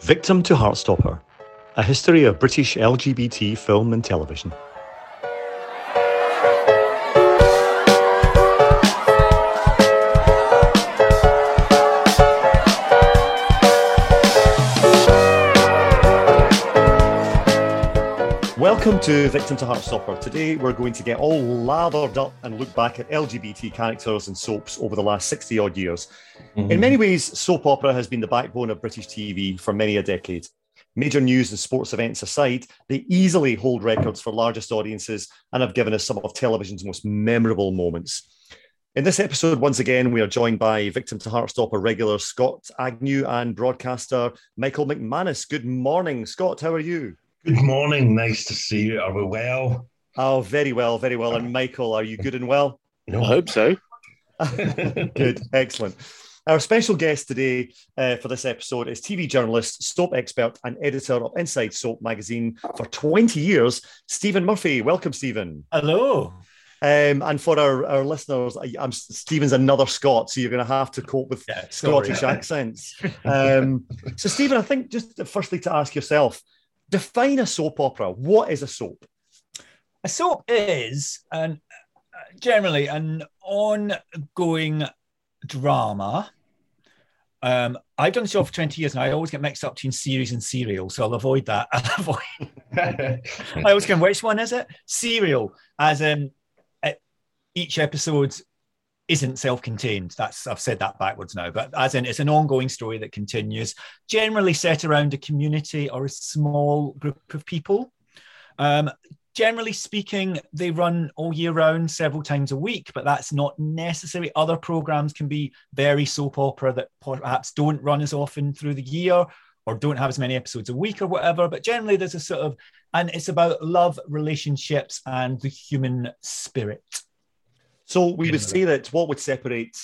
Victim to Heartstopper A History of British LGBT Film and Television. Welcome to Victim to Heartstopper. Today we're going to get all lathered up and look back at LGBT characters and soaps over the last 60 odd years. Mm-hmm. In many ways, soap opera has been the backbone of British TV for many a decade. Major news and sports events aside, they easily hold records for largest audiences and have given us some of television's most memorable moments. In this episode, once again, we are joined by Victim to Heartstopper regular Scott Agnew and broadcaster Michael McManus. Good morning, Scott. How are you? Good morning. Nice to see you. Are we well? Oh, very well, very well. And Michael, are you good and well? No, I hope so. good, excellent. Our special guest today uh, for this episode is TV journalist, soap expert, and editor of Inside Soap magazine for 20 years, Steven Murphy. Welcome, Steven. Hello. Um, and for our, our listeners, I, am Steven's another Scot, so you're going to have to cope with yeah, Scottish accents. Um, so, Steven, I think just firstly to ask yourself, define a soap opera. What is a soap? A soap is an generally an ongoing drama. Um, I've done the show for 20 years and I always get mixed up between series and serial, so I'll avoid that. I'll avoid. I always go, which one is it? Serial, as in each episode isn't self-contained. That's I've said that backwards now, but as in it's an ongoing story that continues, generally set around a community or a small group of people. Um, generally speaking, they run all year round, several times a week, but that's not necessary. Other programs can be very soap opera that perhaps don't run as often through the year or don't have as many episodes a week or whatever. But generally, there's a sort of, and it's about love, relationships, and the human spirit. So we would say that what would separate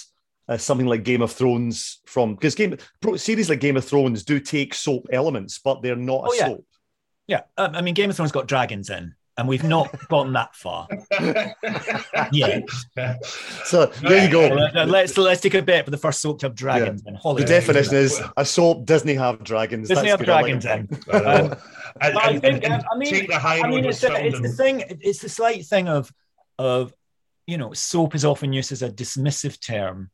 uh, something like Game of Thrones from because game series like Game of Thrones do take soap elements, but they're not oh, a yeah. soap. Yeah, um, I mean Game of Thrones got dragons in, and we've not gotten that far yeah. So there you go. Uh, let's let's take a bet for the first soap to have dragons yeah. in. The definition is a soap doesn't have dragons. Doesn't have dragons in. Um, I think I mean, I mean it's, a, it's the thing. It's the slight thing of of you know, soap is often used as a dismissive term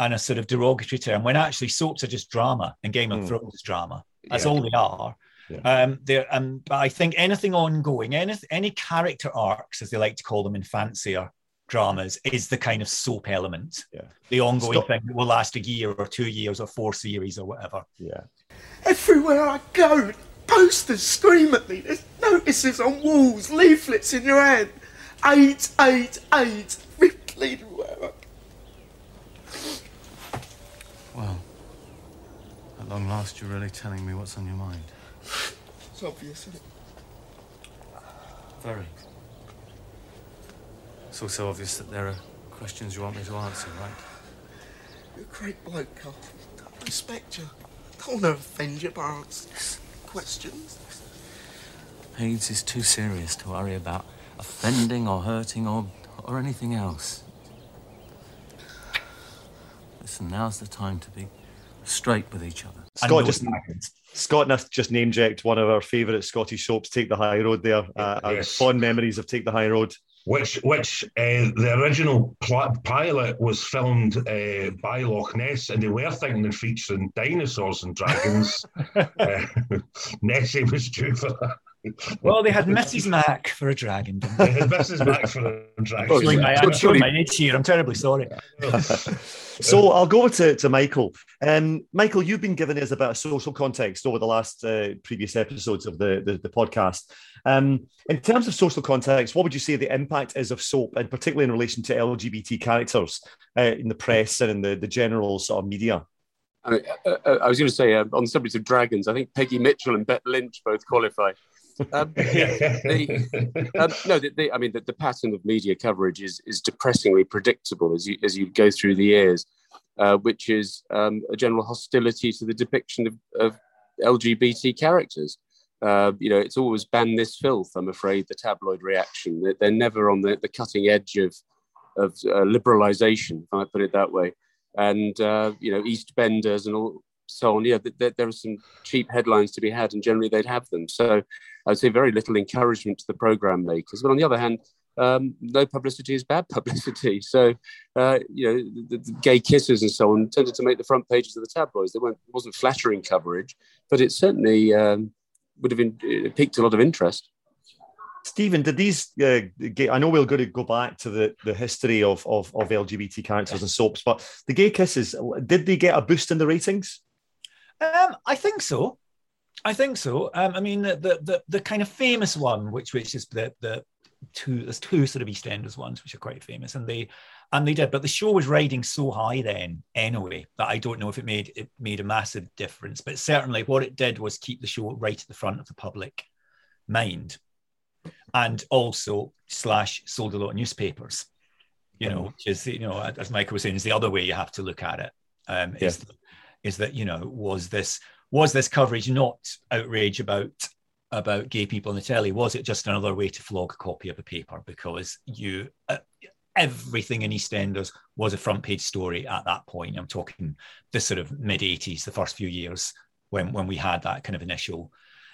and a sort of derogatory term when actually soaps are just drama and Game of mm. Thrones drama. That's yeah. all they are. Yeah. Um, there, um, but I think anything ongoing, any any character arcs, as they like to call them in fancier dramas, is the kind of soap element. Yeah. The ongoing Stop. thing that will last a year or two years or four series or whatever. Yeah. Everywhere I go, posters scream at me. There's notices on walls, leaflets in your hand. AIDS, AIDS, AIDS. Ripped leader, whatever. Well, at long last, you're really telling me what's on your mind. It's obvious, isn't it? Very. It's also obvious that there are questions you want me to answer, right? You're a great bloke, Carl. I respect you. Don't want to offend you by answering questions. AIDS is too serious to worry about offending or hurting or, or anything else. Listen, now's the time to be straight with each other. Scott just Scott just name checked one of our favourite Scottish soaps, Take the High Road. There, uh, yes. fond memories of Take the High Road. Which, which uh, the original pl- pilot was filmed uh, by Loch Ness, and they were thinking of featuring dinosaurs and dragons. uh, Nessie was due for that well, they had Mrs. Mac for a dragon. They had Mrs. Mac for a dragon. Showing my, I'm showing my age here. I'm terribly sorry. so I'll go to, to Michael. Um, Michael, you've been giving us a social context over the last uh, previous episodes of the, the, the podcast. Um, in terms of social context, what would you say the impact is of soap, and particularly in relation to LGBT characters uh, in the press and in the, the general sort of media? I, uh, uh, I was going to say uh, on the subject of dragons, I think Peggy Mitchell and Bet Lynch both qualify. Um, the, um, no, the, the, I mean the, the, pattern of media coverage is is depressingly predictable as you as you go through the years, uh, which is um, a general hostility to the depiction of, of LGBT characters. Uh, you know, it's always ban this filth. I'm afraid the tabloid reaction. They're, they're never on the, the cutting edge of of uh, liberalisation, if I put it that way. And uh, you know, Eastbenders and all so on, yeah, there, there, are some cheap headlines to be had, and generally they'd have them. So I'd say very little encouragement to the program makers. But on the other hand, um, no publicity is bad publicity. So, uh, you know, the, the, gay kisses and so on tended to make the front pages of the tabloids. They weren't, wasn't flattering coverage, but it certainly um, would have been, it piqued a lot of interest. Steven, did these? Uh, gay, I know we're going to go back to the, the history of, of, of LGBT characters and soaps, but the gay kisses did they get a boost in the ratings? Um, I think so. I think so. Um, I mean, the, the, the the kind of famous one, which which is the the two there's two sort of EastEnders ones which are quite famous, and they and they did, but the show was riding so high then anyway that I don't know if it made it made a massive difference. But certainly, what it did was keep the show right at the front of the public mind, and also slash sold a lot of newspapers. You know, which is you know as Michael was saying, is the other way you have to look at it. Um, yeah. is, is that you know was this was this coverage not outrage about about gay people on the telly? Was it just another way to flog a copy of a paper because you uh, everything in EastEnders was a front page story at that point? I'm talking the sort of mid '80s, the first few years when when we had that kind of initial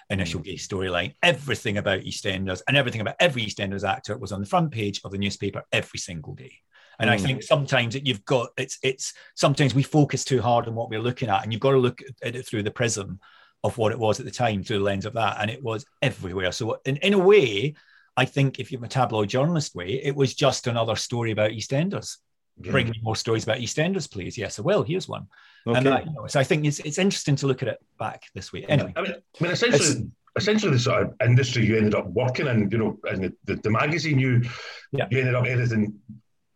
initial mm. gay storyline. Everything about EastEnders and everything about every EastEnders actor was on the front page of the newspaper every single day. And mm. I think sometimes that you've got it's it's sometimes we focus too hard on what we're looking at, and you've got to look at it through the prism of what it was at the time through the lens of that. And it was everywhere. So in, in a way, I think if you're a tabloid journalist way, it was just another story about EastEnders. Yeah. Bring me more stories about EastEnders, please. Yes, I will. Here's one. Okay. And uh, you know, so I think it's it's interesting to look at it back this way. Anyway, I mean, I mean essentially, it's, essentially the sort of industry you ended up working in, you know, and the, the, the magazine you yeah. you ended up editing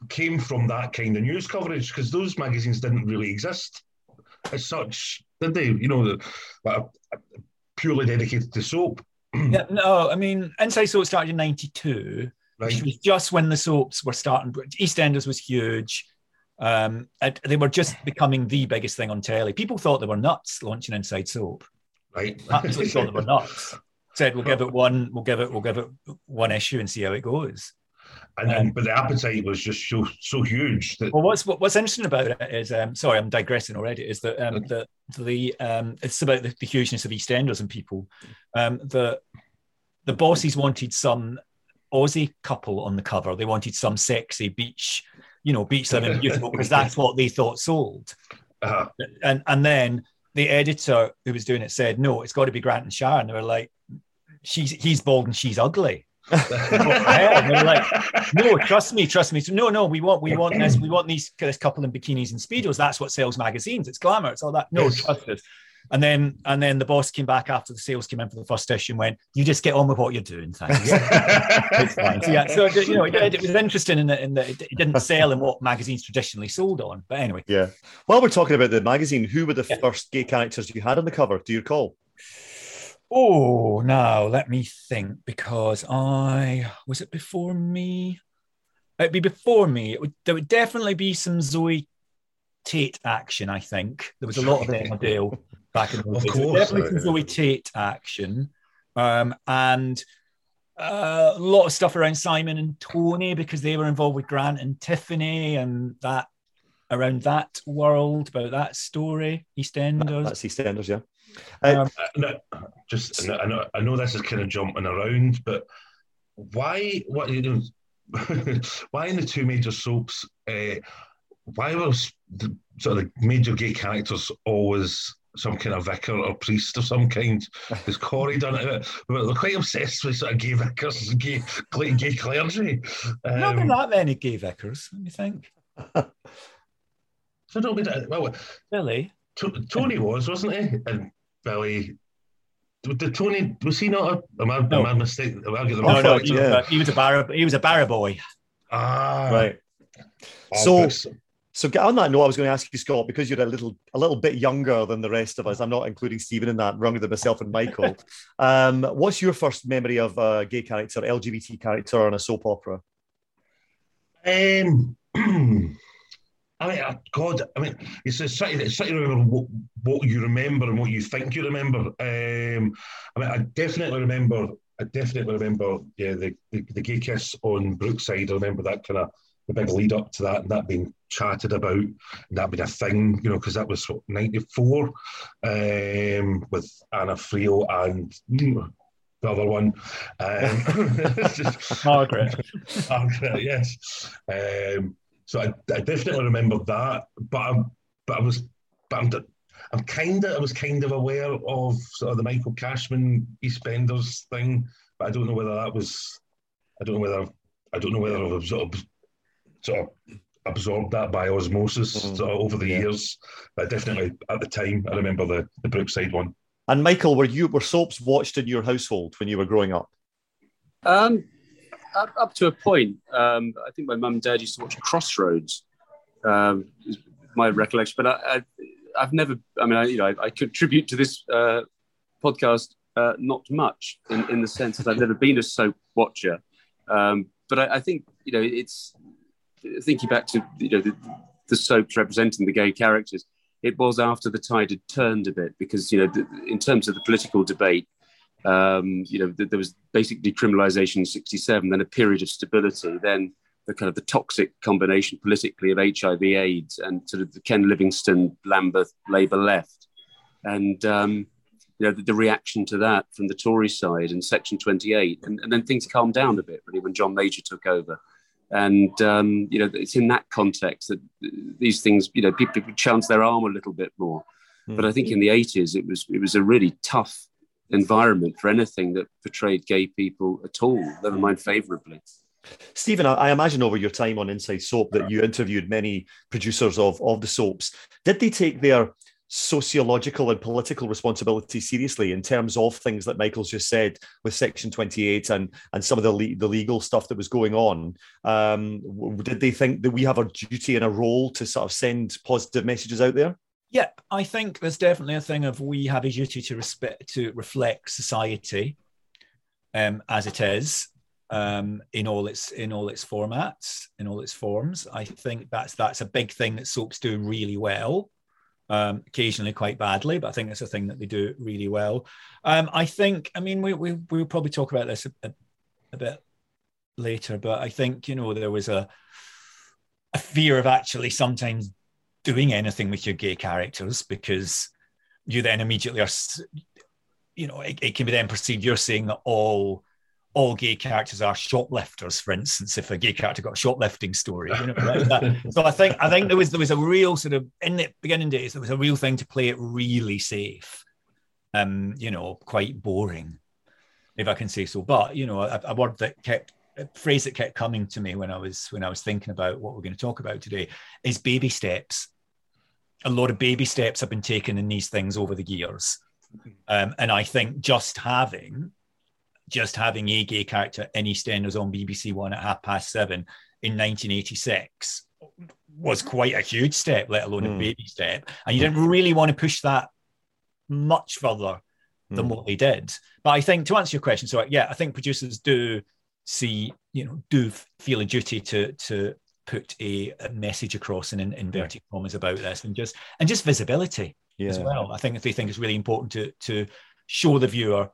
came from that kind of news coverage because those magazines didn't really exist as such, did they? You know, the, purely dedicated to soap. yeah, no, I mean, Inside Soap started in '92, right. which was just when the soaps were starting. EastEnders was huge. Um, they were just becoming the biggest thing on telly. People thought they were nuts launching Inside Soap. Right, absolutely thought they were nuts. Said we'll give it one, we'll give it, we'll give it one issue and see how it goes. And, um, but the appetite was just so so huge. That... Well, what's what's interesting about it is, um, sorry, I'm digressing already. Is that um, the the um, it's about the, the hugeness of EastEnders and people. Um, the the bosses wanted some Aussie couple on the cover. They wanted some sexy beach, you know, beach living beautiful because that's what they thought sold. Uh-huh. And and then the editor who was doing it said, no, it's got to be Grant and Sharon. They were like, she's he's bald and she's ugly they're like, no, trust me, trust me. So, no, no, we want, we want this, we want these this couple in bikinis and speedos. That's what sells magazines. It's glamour. It's all that. No, trust us. And then, and then the boss came back after the sales came in for the first issue and went, "You just get on with what you're doing, thanks." it's fine. So yeah, so you know, it, it was interesting in that in that it didn't sell in what magazines traditionally sold on. But anyway, yeah. While we're talking about the magazine, who were the yeah. first gay characters you had on the cover? Do you recall? Oh, now let me think because I was it before me? It'd be before me. It would, there would definitely be some Zoe Tate action. I think there was a lot of Emmerdale back in the days. Course, definitely some Zoe Tate action, um, and uh, a lot of stuff around Simon and Tony because they were involved with Grant and Tiffany and that around that world about that story. EastEnders. That's EastEnders, yeah. Um, uh, no, just I know, I know this is kind of jumping around, but why? What you know? why in the two major soaps? Uh, why was the sort of the major gay characters always some kind of vicar or priest of some kind? Has Corrie done it? But they're quite obsessed with sort of gay vicars and gay, gay clergy. Um, Not that many gay vicars. Let me think. so don't be that. Well, Billy. Tony was, wasn't he? And Billy. Did Tony was he not? A, am I no. am I mistaken? I'll get the no, no, he, yeah. was a, he was a barra he was a barra boy. Ah, right. So, so on that note, I was going to ask you, Scott, because you're a little a little bit younger than the rest of us. I'm not including Steven in that, younger than myself and Michael. um, what's your first memory of a gay character, LGBT character on a soap opera? Um. I mean, God, I mean, it's a trying, it's trying to remember what, what, you remember and what you think you remember. Um, I mean, I definitely remember, I definitely remember, yeah, the, the, the gay kiss on Brookside. I remember that kind of the big lead up to that, and that being chatted about, and that being a thing, you know, because that was what, 94 um, with Anna Friel and mm, the other one. Um, Margaret. Margaret, yes. Um, so I, I, definitely remember that, but I'm, but I was, but I'm, I'm kind of, I was kind of aware of sort of the Michael Cashman EastEnders thing, but I don't know whether that was, I don't know whether, I don't know whether I've sort of, sort of absorbed that by osmosis mm. sort of over the yeah. years. But definitely at the time, I remember the the Brookside one. And Michael, were you were soaps watched in your household when you were growing up? Um, up, up to a point. Um, I think my mum and dad used to watch Crossroads. Um, my recollection, but I, I, have never. I mean, I, you know, I, I contribute to this uh, podcast uh, not much in, in the sense that I've never been a soap watcher. Um, but I, I, think you know, it's thinking back to you know the, the soaps representing the gay characters it was after the tide had turned a bit because you know the, in terms of the political debate um, you know there was basic decriminalisation in 67 then a period of stability then the kind of the toxic combination politically of hiv aids and sort of the ken livingstone lambeth labour left. And um, you know the, the, reaction to that from the tory side and section 28 and, and then things calmed down a bit really when john major took over. And um, you know it's in that context that these things you know people, people chance their arm a little bit more. Mm. but i think in the 80s it was it was a really tough environment for anything that portrayed gay people at all never mind favorably Steven, I imagine over your time on Inside Soap that you interviewed many producers of, of the soaps. Did they take their sociological and political responsibility seriously in terms of things that Michael's just said with Section 28 and and some of the le- the legal stuff that was going on. Um, did they think that we have a duty and a role to sort of send positive messages out there? Yeah, I think there's definitely a thing of we have a duty to respect to reflect society um, as it is um, in all its in all its formats, in all its forms. I think that's that's a big thing that soaps do really well um, occasionally quite badly, but I think it's a thing that they do really well. Um, I think, I mean, we, we, we'll probably talk about this a, a, a, bit later, but I think, you know, there was a, a fear of actually sometimes doing anything with your gay characters because you then immediately are, you know, it, it can be then perceived you're saying that all all gay characters are shoplifters, for instance, if a gay character got a shoplifting story. You know, right? so I think I think there was there was a real sort of in the beginning days, there was a real thing to play it really safe. Um, you know, quite boring, if I can say so. But you know, a, a word that kept a phrase that kept coming to me when I was when I was thinking about what we're going to talk about today is baby steps. A lot of baby steps have been taken in these things over the years. Um, and I think just having just having a gay character in EastEnders on BBC One at half past seven in 1986 was quite a huge step, let alone mm. a baby step. And you didn't really want to push that much further than mm. what they did. But I think to answer your question, so yeah, I think producers do see, you know, do feel a duty to to put a, a message across in, in inverted commas about this and just and just visibility yeah. as well. I think they think it's really important to to show the viewer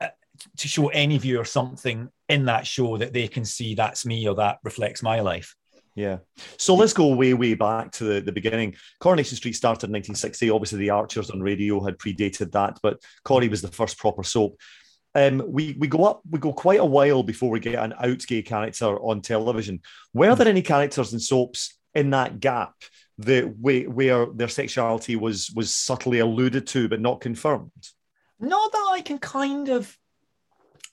uh, to show any viewer something in that show that they can see that's me or that reflects my life. Yeah. So let's go way, way back to the, the beginning. Coronation Street started in 1960. Obviously, the Archers on radio had predated that, but Corrie was the first proper soap. Um, we we go up, we go quite a while before we get an out gay character on television. Were there any characters in soaps in that gap that way, where their sexuality was was subtly alluded to but not confirmed? Not that I can kind of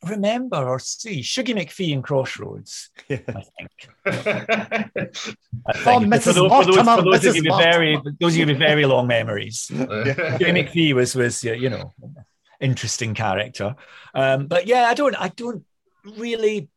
remember or see Shughie McFee in Crossroads. Yeah. I think. I think. Oh, Mrs. For, those, for, those, for those of you with very those of you with very long memories, Shughie McFee was was you know interesting character. Um, but yeah, I don't I don't really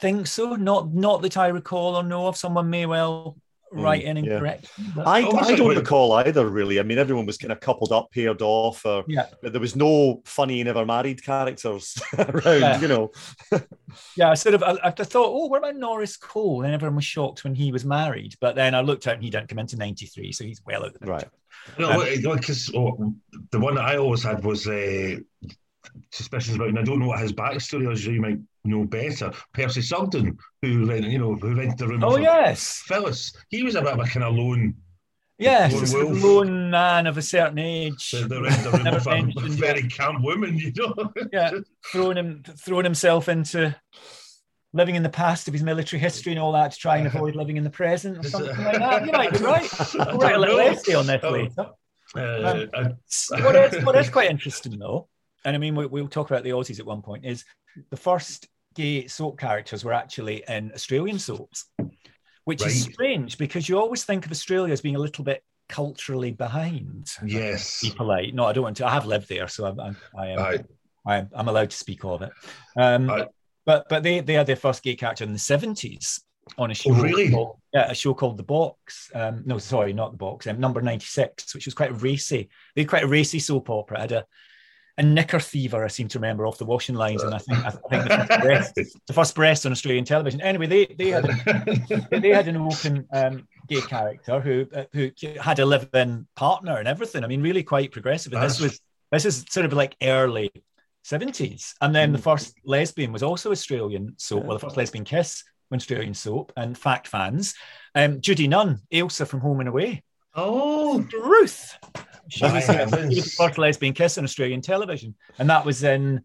think so. Not not that I recall or know of. Someone may well right and incorrect. Yeah. I, I don't recall either, really. I mean, everyone was kind of coupled up, paired off, or yeah. there was no funny, never married characters around, yeah. you know. yeah, I sort of, I, I, thought, oh, what about Norris Cole? And everyone was shocked when he was married. But then I looked out and he didn't come into 93, so he's well out the picture. Right. No, because um, oh, the one that I always had was uh, suspicions about, and I don't know what his backstory is. You might know better. Percy Sugden, who rent, you know, who rented the room. Oh yes, Phyllis. He was a bit of a kind of lone. yes, Lone wolf. lone man of a certain age. The, the room for a very camp woman, you know. yeah, throwing him, throwing himself into living in the past of his military history and all that to try and avoid living in the present or something like that. You might be right. I I'll write a little essay on this Oh. later. Uh, I- what is what is quite interesting though, and I mean we, we'll talk about the Aussies at one point, is the first gay soap characters were actually in Australian soaps, which is strange because you always think of Australia as being a little bit culturally behind. yes. Be polite. No, I don't want to. I have lived there, so I'm, I'm, I am. Aye. I, I'm allowed to speak of it. Um, Aye. but but they they had their first gay character in the 70s on a show. Oh, really? Called, yeah, a show called The Box. Um, no, sorry, not The Box. Um, number 96, which was quite racy. They had quite a racy soap opera. It had a a knicker thiever, I seem to remember, off the washing lines, and I think I think the first breast, the first breast on Australian television. Anyway, they they had a, they had an open um, gay character who uh, who had a live-in partner and everything. I mean, really quite progressive. And this was this is sort of like early 70s. And then the first lesbian was also Australian soap. Well, the first lesbian kiss was Australian soap. And fact fans, um, Judy Nunn, Ailsa from Home and Away, oh, Ruth. She was, uh, heavens. she the first lesbian kiss on Australian television. And that was in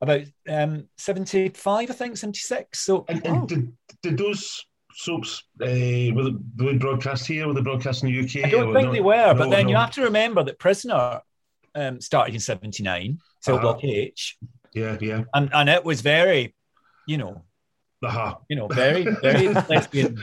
about um, 75, I think, 76. So and, oh, and did, did those soaps uh, were, they, broadcast here? Were they broadcast in the UK? I don't think no? they were, but No, then you have to remember that Prisoner um, started in 79, Cell Uh-huh. Block H, Yeah, yeah. and, and it was very, you know, Uh-huh. you know, very, very lesbian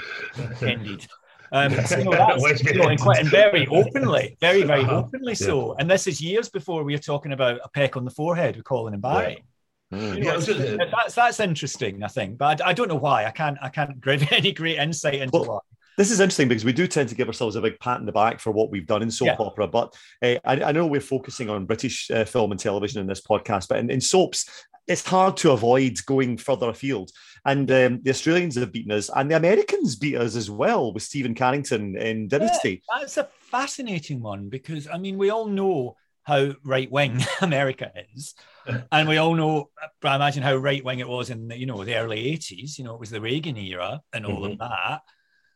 ended. Um, so, you know, that's, you know, and, quite, and very openly, very, very Uh-huh. openly so. And this is years before we are talking about a peck on the forehead with Colin and Barry. You know, Yeah, it's- it was- that's that's interesting, I think, but I, I don't know why. I can't I can't give any great insight into Well, why. This is interesting because we do tend to give ourselves a big pat in the back for what we've done in soap Yeah. opera. But uh, I, I know we're focusing on British uh, film and television in this podcast, but in, in soaps, it's hard to avoid going further afield. And um, the Australians have beaten us, and the Americans beat us as well with Stephen Carrington in Dynasty. That's a fascinating one because I mean we all know how right wing America is, and we all know. I imagine how right wing it was in the, you know the early eighties. You know, it was the Reagan era and all of that,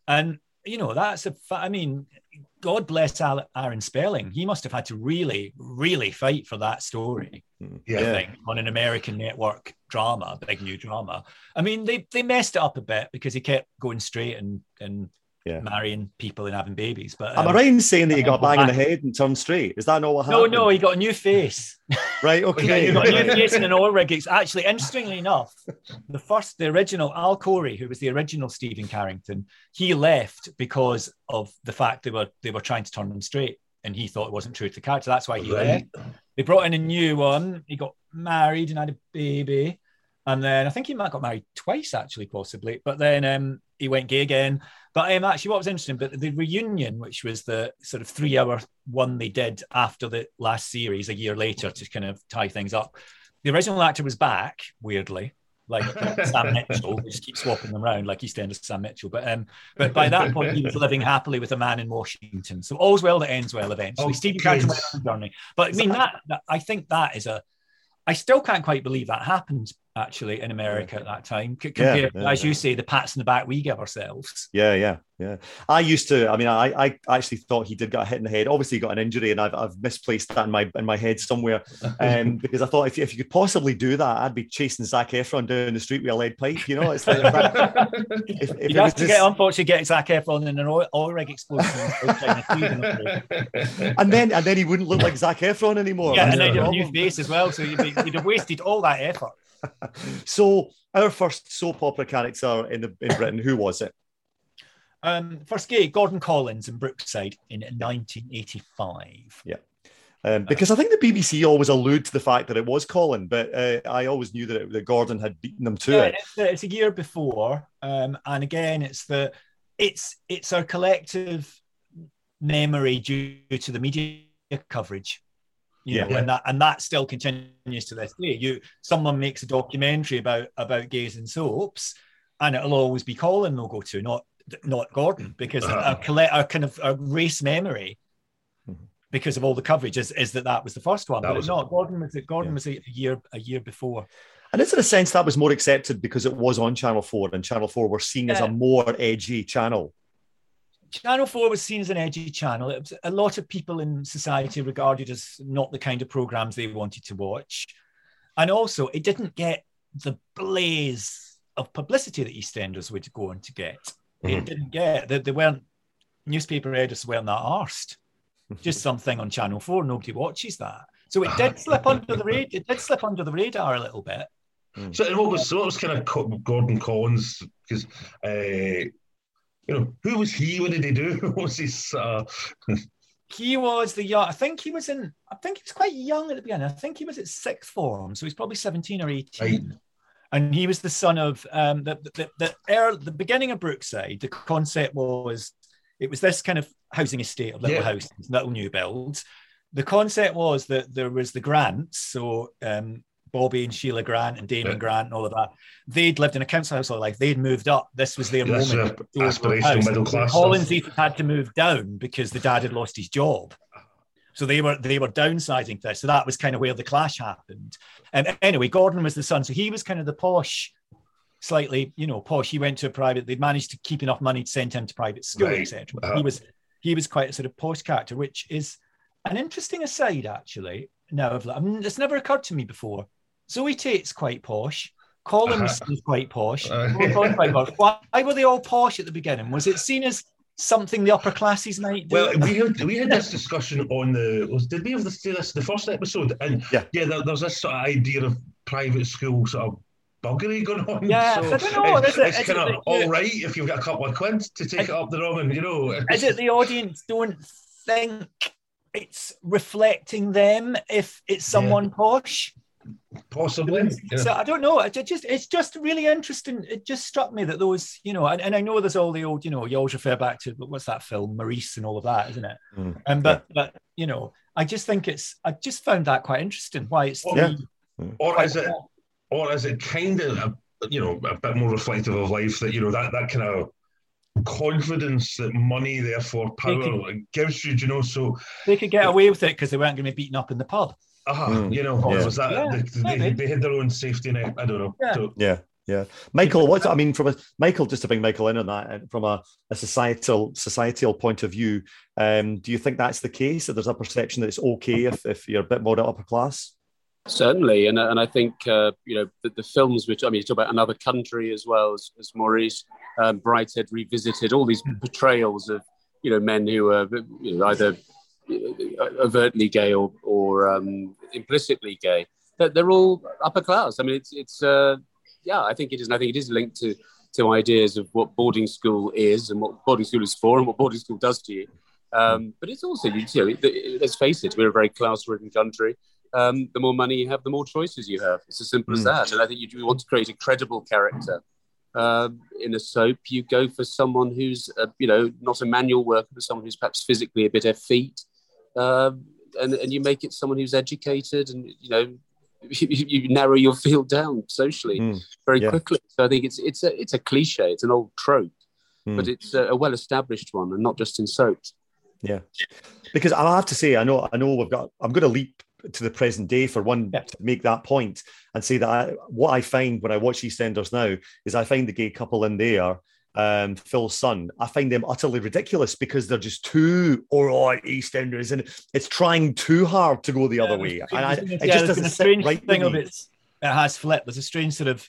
and you know that's a. I mean, God bless Aaron Spelling. He must have had to really, really fight for that story. Yeah. Think, on an American network drama, big new drama. I mean, they they messed it up a bit because he kept going straight and and Yeah. marrying people and having babies. But Am I um, right in saying that he got uh, bang in the head and turned straight? Is that not what happened? no, no, he got a new face. Right, okay. He got a new face and an oil rig. It's Actually, interestingly enough, the first, the original Al Corley, who was the original Stephen Carrington, he left because of the fact they were they were trying to turn him straight, and he thought it wasn't true to the character. That's why he Right. left. They brought in a new one. He got married and had a baby, and then I think he might got married twice, actually, possibly. But then um, he went gay again. But um, actually, what was interesting, but the reunion, which was the sort of three-hour one they did after the last series a year later to kind of tie things up, the original actor was back, weirdly, like Sam Mitchell. We just keep swapping them around, like EastEnders Sam Mitchell. But um, but by that point, he was living happily with a man in Washington. So all's well that ends well. Eventually, Oh, Stephen. Carrington went on a journey. But I mean that, that I think that is a. I still can't quite believe that happened actually in America at that time. C- Yeah, yeah, as you say, the pats in the back we give ourselves. Yeah, yeah, yeah. I used to. I mean, I, I actually thought he did get a hit in the head. Obviously, he got an injury, and I've, I've misplaced that in my in my head somewhere. Um, because I thought if, you- if you could possibly do that, I'd be chasing Zac Efron down the street with a lead pipe. You know, it's like if, if, You'd it have to get, unfortunately, get Zac Efron in an oil, oil rig explosion. in China too, I'm afraid. and then and then he wouldn't look like Zac Efron anymore. yeah, and then the you have a new face as well, so you'd, be, you'd have wasted all that effort. So our first soap opera character in the in Britain, who was it? Um, first gay, Gordon Collins in Brookside in 1985. Um, because I think the BBC always allude to the fact that it was Colin, but uh, I always knew that, it, that Gordon had beaten them to Yeah, it. it's, a, it's a year before, um, and again, it's the it's it's our collective memory due to the media coverage. You know, Yeah. and that and that still continues to this day. You someone makes a documentary about about gays and soaps, and it'll always be Colin they'll go to, not not Gordon, because Uh-huh. our collect our kind of our race memory Mhm. because of all the coverage is, is that that was the first one, That but it's not. Gordon was it, Gordon Yeah. was a year a year before. And is it a sense that was more accepted because it was on Channel 4 and Channel 4 were seen as a more edgy channel? Channel 4 was seen as an edgy channel. It was, a lot of people in society regarded as not the kind of programs they wanted to watch. And also, it didn't get the blaze of publicity that EastEnders would go on to get. It Mhm. didn't get, they, they weren't, newspaper editors weren't that arsed. Just something on Channel 4, nobody watches that. So it did slip under the radar. It did slip under the radar a little bit. So and what was so what was kind of Gordon Collins because uh, you know who was he? What did he do? What was his? Uh, He was the young, I think he was in, I think he was quite young at the beginning. I think he was at sixth form. So he's probably 17 or 18. Right. And he was the son of um, the, the, the, the, the beginning of Brookside. The concept was it was this kind of housing estate of little Yeah. houses, little new builds. The concept was that there was the Grants, so um, Bobby and Sheila Grant and Damon Yeah. Grant and all of that. They'd lived in a council house all their life. They'd moved up. This was their That's moment. a to go to a aspirational middle class Collins even had to move down because the dad had lost his job. So they were they were downsizing this. So that was kind of where the clash happened. And anyway, Gordon was the son. So he was kind of the posh, slightly, you know, posh. He went to a private, They'd managed to keep enough money to send him to private school, Right. etc. Uh-huh. He was he was quite a sort of posh character, which is an interesting aside, actually. Now, I've, I mean, it's never occurred to me before. Zoe Tate's quite posh. Collins is quite posh. Uh, Paul Collins quite posh. Why, why were they all posh at the beginning? Was it seen as something the upper classes might do? Well, we had we had this discussion on the was did we have this this the first episode and Yeah. yeah there, there's this sort of idea of private school sort of buggery going on. Yeah, so I don't know, It's, it- it's is kind it of all right if you've got a couple of quid to take Is- it up the wrong and you know. is it the audience don't think it's reflecting them if it's someone posh? Possibly? Yeah. So I don't know. It just it's just really interesting. It just struck me that those, you know, and, and I know there's all the old, you know, you always refer back to but what's that film, Maurice and all of that, isn't it? Mm, And but but you know, I just think it's I just found that quite interesting. Why it's Yeah. three or is it or is it kind of a, you know a bit more reflective of life that you know that that kind of confidence that money therefore power gives you you know so they could get away with it because they weren't going to be beaten up in the pub. Uh, Mm, you know yeah. was that Yeah, they, they, they had their own safety net i don't know Yeah. So- Yeah, yeah. Michael, what I mean from a Michael, just to bring Michael in on that, and from a, a societal societal point of view, um, do you think that's the case? That there's a perception that it's okay if, if you're a bit more upper class? Certainly, and and I think uh, you know the, the films which I mean, you talk about another country as well as, as Maurice, um, Brideshead revisited all these portrayals of you know men who are you know, either overtly gay or or um, implicitly gay. They're, they're all upper class. I mean, it's it's uh, yeah, I think it is, and I think it is linked to to ideas of what boarding school is and what boarding school is for and what boarding school does to you. Um, but it's also, you know, it- let's face it, we're a very class-ridden country um, the more money you have, the more choices you have. It's as simple as Mm. that. And I think you, you want to create a credible character um, in a soap. You go for someone who's, uh, you know, not a manual worker, but someone who's perhaps physically a bit effete, um, and and you make it someone who's educated, and you know, you, you narrow your field down socially Mm. very Yeah. quickly. So I think it's it's a it's a cliche. It's an old trope, Mm. but it's a, a well-established one, and not just in soaps. Yeah, because I have to say, I know, I know, we've got. I'm going to leap to the present day for one Yeah. to make that point and say that I, what I find when I watch EastEnders now is I find the gay couple in there, um, Phil's son, I find them utterly ridiculous because they're just too all right EastEnders, and it's trying too hard to go the other way, and I, it Yeah, just doesn't a strange right thing of it. It has flipped. There's a strange sort of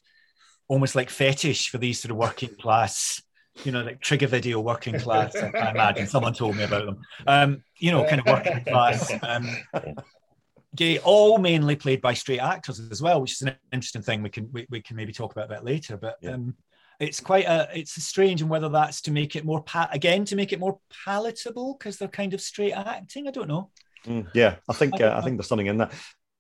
almost like fetish for these sort of working class, you know, like trigger video working class. I imagine someone told me about them. Um, you know, kind of working class. Um, gay, all mainly played by straight actors as well, which is an interesting thing we can we, we can maybe talk about a bit later. But Yeah. um, it's quite a it's strange, and whether that's to make it more pa- again to make it more palatable because they're kind of straight acting. I don't know. Mm, yeah, I think I uh, I think there's something in that.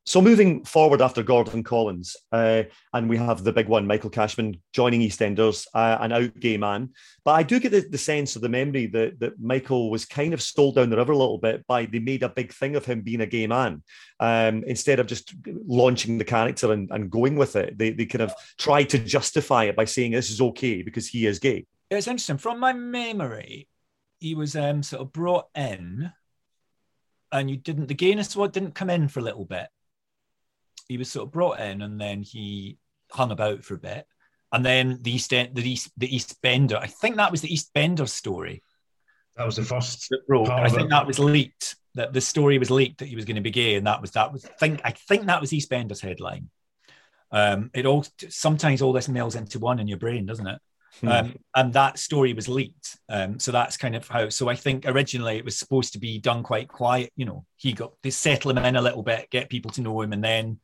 So moving forward after Gordon Collins, uh, and we have the big one, Michael Cashman joining EastEnders, uh, an out gay man. But I do get the, the sense of the memory that that Michael was kind of stole down the river a little bit by they made a big thing of him being a gay man um, instead of just launching the character and, and going with it. They they kind of tried to justify it by saying this is okay because he is gay. It's interesting. From my memory, he was um, sort of brought in and you didn't. The gayness what didn't come in for a little bit. He was sort of brought in, and then he hung about for a bit, and then the East End, the East, the East Bender. I think that was the East Bender story. That was the first. that broke. I think that was leaked. That the story was leaked that he was going to be gay, and that was that was. Think I think that was East Bender's headline. Um, it all sometimes all this melds into one in your brain, doesn't it? Hmm. Um, and that story was leaked. Um, so that's kind of how. So I think originally it was supposed to be done quite quiet. You know, he got they settle him in a little bit, get people to know him, and then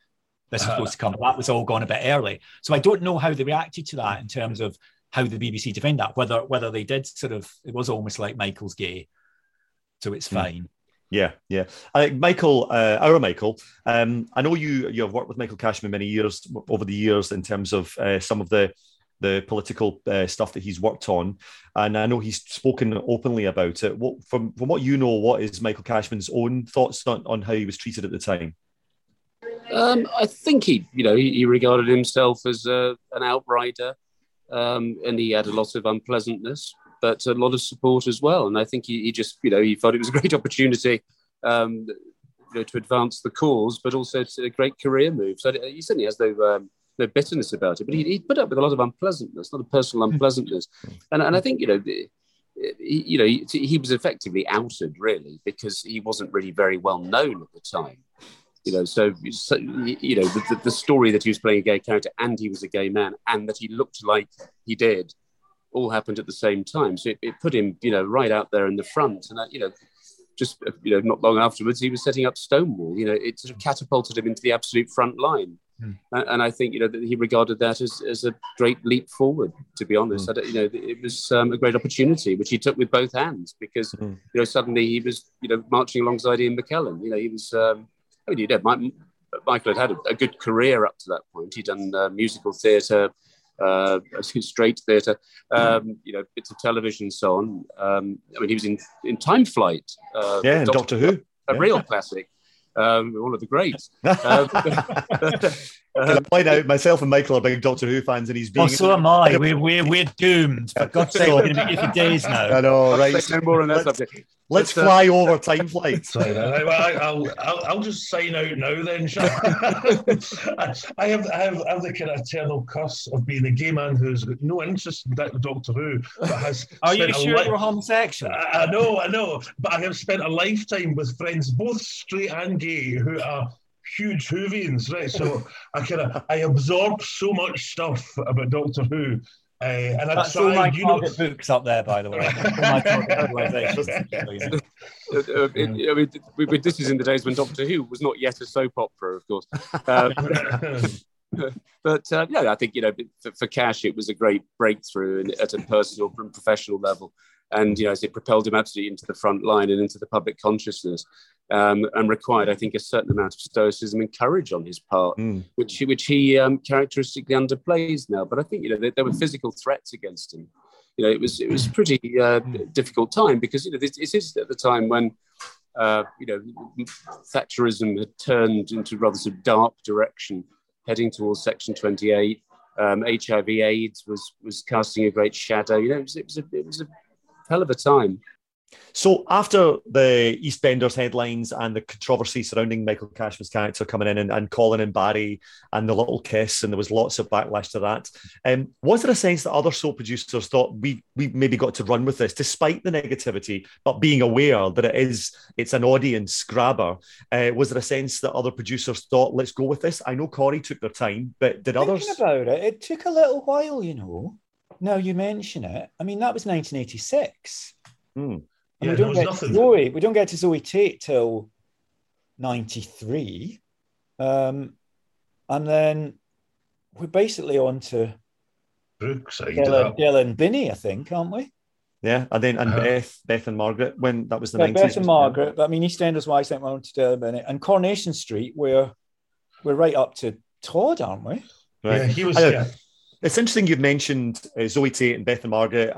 this was Uh, supposed to come. That was all gone a bit early. So I don't know how they reacted to that in terms of how the BBC defend that. Whether whether they did sort of it was almost like Michael's gay, so it's Hmm. fine. Yeah, yeah. I think Michael, uh, our Michael. Um, I know you you have worked with Michael Cashman many years over the years in terms of uh, some of the the political uh, stuff that he's worked on, and I know he's spoken openly about it. What from from what you know, what is Michael Cashman's own thoughts on, on how he was treated at the time? Um, I think he, you know, he, he regarded himself as uh, an outrider, um, and he had a lot of unpleasantness, but a lot of support as well. And I think he, he just, you know, he thought it was a great opportunity, um, you know, to advance the cause, but also it's a great career move. So he certainly has no um, no bitterness about it, but he, he put up with a lot of unpleasantness, not a lot of personal unpleasantness, and and I think you know. The, you know, he, he was effectively outed really because he wasn't really very well known at the time you know so, so you know the, the, the story that he was playing a gay character and he was a gay man and that he looked like he did all happened at the same time so it, it put him you know right out there in the front and uh, you know just uh, you know not long afterwards he was setting up stonewall you know it sort of catapulted him into the absolute front line Hmm. and, i think you know that he regarded that as, as a great leap forward to be honest. I don't, you know it was um, a great opportunity which he took with both hands because Hmm. you know suddenly he was you know marching alongside ian mckellen you know he was um, mean, you know, Mike, Michael had had a, a, good career up to that point. He'd done uh, musical theatre, uh, straight theatre, um, you know, bits of television and so on. Um, I mean, he was in, in Time Flight. Uh, Yeah, and Doctor Who. A Yeah. real classic. Um, one of the greats. Um, I point out myself and Michael are big Doctor Who fans, and he's being. Oh, so am I. We're, we're, we're doomed. For God's sake, we're going to be here for days now. I know, right? Say no more on that subject. Let's But, uh, fly over time flights. Sorry, I, will I'll, I'll just sign out now then. shall I I have, I, have, I have the kind of eternal curse of being a gay man who's got no interest in Doctor Who, but has Are you sure li- you're homosexual? I I know, I know, but I have spent a lifetime with friends, both straight and gay, who are huge Whovians, right? So I kind of I absorb so much stuff about Doctor Who, uh, and I That's all my try, you know. target books up there, by the way. All my target organisations. Uh, uh, it- I mean, we- we- this is in the days when Doctor Who was not yet a soap opera, of course. Uh, but uh, yeah, I think you know, for, for Cash, it was a great breakthrough at a personal and professional level, and you know, as it propelled him absolutely into the front line and into the public consciousness, um, and required, I think, a certain amount of stoicism and courage on his part, Mm. which which he um, characteristically underplays now. But I think you know there, there were physical threats against him. You know, it was it was a pretty uh, difficult time because you know this, this is at the time when uh, you know, Thatcherism had turned into rather sort of dark direction, heading towards Section 28. Um, HIV/AIDS was was casting a great shadow. You know, it was, it was a it was a hell of a time. So after the EastBenders headlines and the controversy surrounding Michael Cashman's character coming in and, and Colin and Barry and the little kiss, and there was lots of backlash to that, um, was there a sense that other soap producers thought we we maybe got to run with this despite the negativity, but being aware that it is it's an audience grabber? Uh, was there a sense that other producers thought let's go with this? I know Corrie took their time, but did Thinking others? about it, it took a little while, you know. Now you mention it. I mean, that was 1986. Hmm. And Yeah, we don't was get nothing. to Zoe. We don't get to Zoe Tate till 93. Um, and then we're basically on to Brooks, I Dylan, Dylan Binney, I think, aren't we? Yeah, and then and Uh-huh. Beth, Beth and Margaret when that was the Yeah, nineties. Beth and Margaret. But I mean, EastEnders Wise think we're on to Dylan Binney. And Coronation Street, we're, we're right up to Todd, aren't we? Right. Yeah, he was. I. Yeah. It's interesting you've mentioned uh, Zoe Tate and Beth and Margaret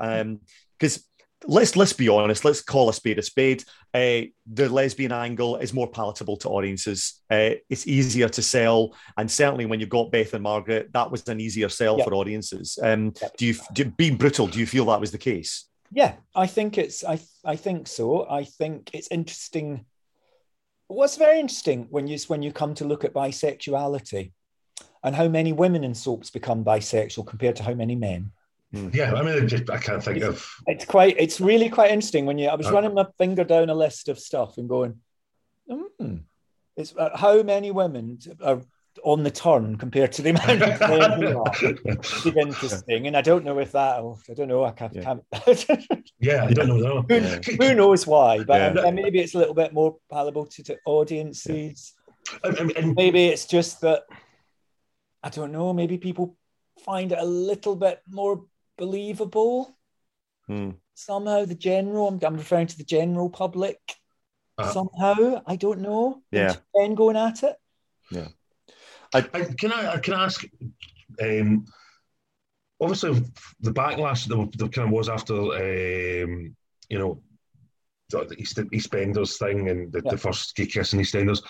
because let's let's be honest, let's call a spade a spade. Uh, the lesbian angle is more palatable to audiences. Uh, it's easier to sell, and certainly when you've got Beth and Margaret, that was an easier sell Yep. for audiences. Um, Yep. Do you, do, being brutal? Do you feel that was the case? Yeah, I think it's I I think so. I think it's interesting what's very interesting when you when you come to look at bisexuality and how many women in soaps become bisexual compared to how many men. Yeah, I mean, I, just, I can't think of. It's quite. It's really quite interesting when you. I was Uh, running my finger down a list of stuff and going, hmm, it's uh, how many women are on the turn compared to the amount of men who are. It's interesting, and I don't know if that. I don't know. I can't. Yeah. can't Yeah, I don't know. No. Yeah. who knows why? But Yeah. um, maybe it's a little bit more palatable to, to audiences. And, and- and- Maybe it's just that I don't know. Maybe people find it a little bit more believable Hmm. somehow. The general, I'm, I'm referring to the general public. Uh-huh. somehow, I don't know. Yeah. then going at it. Yeah. I, can I can I ask? Um, obviously, the backlash that there kind of was after, um, you know, the the East, EastEnders thing and the, Yeah. the first gay kiss in EastEnders.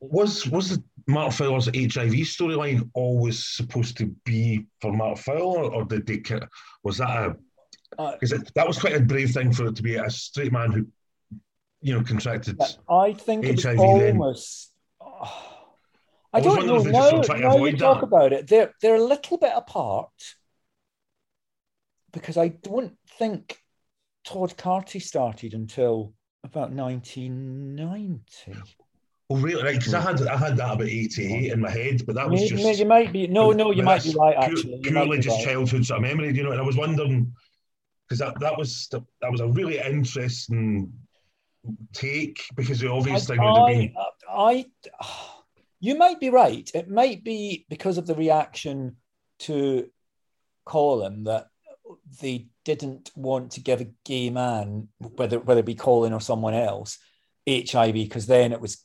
Was was the Mark Fowler's HIV storyline always supposed to be for Mark Fowler, or did they? Was that a? Uh, Because that was quite a brave thing for it to be a straight man who, you know, contracted. I think it was HIV then. almost. oh, I I don't know. Now, were trying to now you avoid talk that. about it, they're they're a little bit apart because I don't think Todd Carty started until about 1990. Oh, really? Right? Because I mm. had I had that about eighty eight in my head, but that was just. may- you might be no, no, you might be right. Actually, You purely just right. childhood sort of memory, you know. And I was wondering because that, that was that was a really interesting take because the obvious thing would have been I, I, you might be right. It might be because of the reaction to Colin that they didn't want to give a gay man, whether whether it be Colin or someone else, HIV, because then it was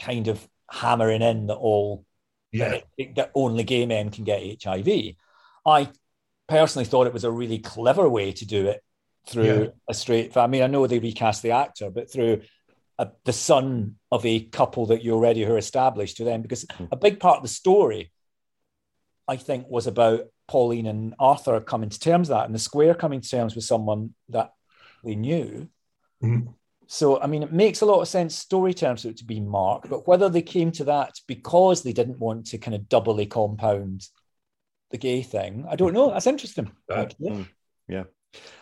kind of hammering in that all yeah that, that only gay men can get HIV. I personally thought it was a really clever way to do it through Yeah. a straight. I mean, I know they recast the actor, but through a, the son of a couple that you already are established to them, because a big part of the story, I think, was about Pauline and Arthur coming to terms with that, and the Square coming to terms with someone that they knew. Mhm. So, I mean, it makes a lot of sense story terms for it to be Mark, but whether they came to that because they didn't want to kind of doubly compound the gay thing, I don't know. That's interesting. Uh, actually.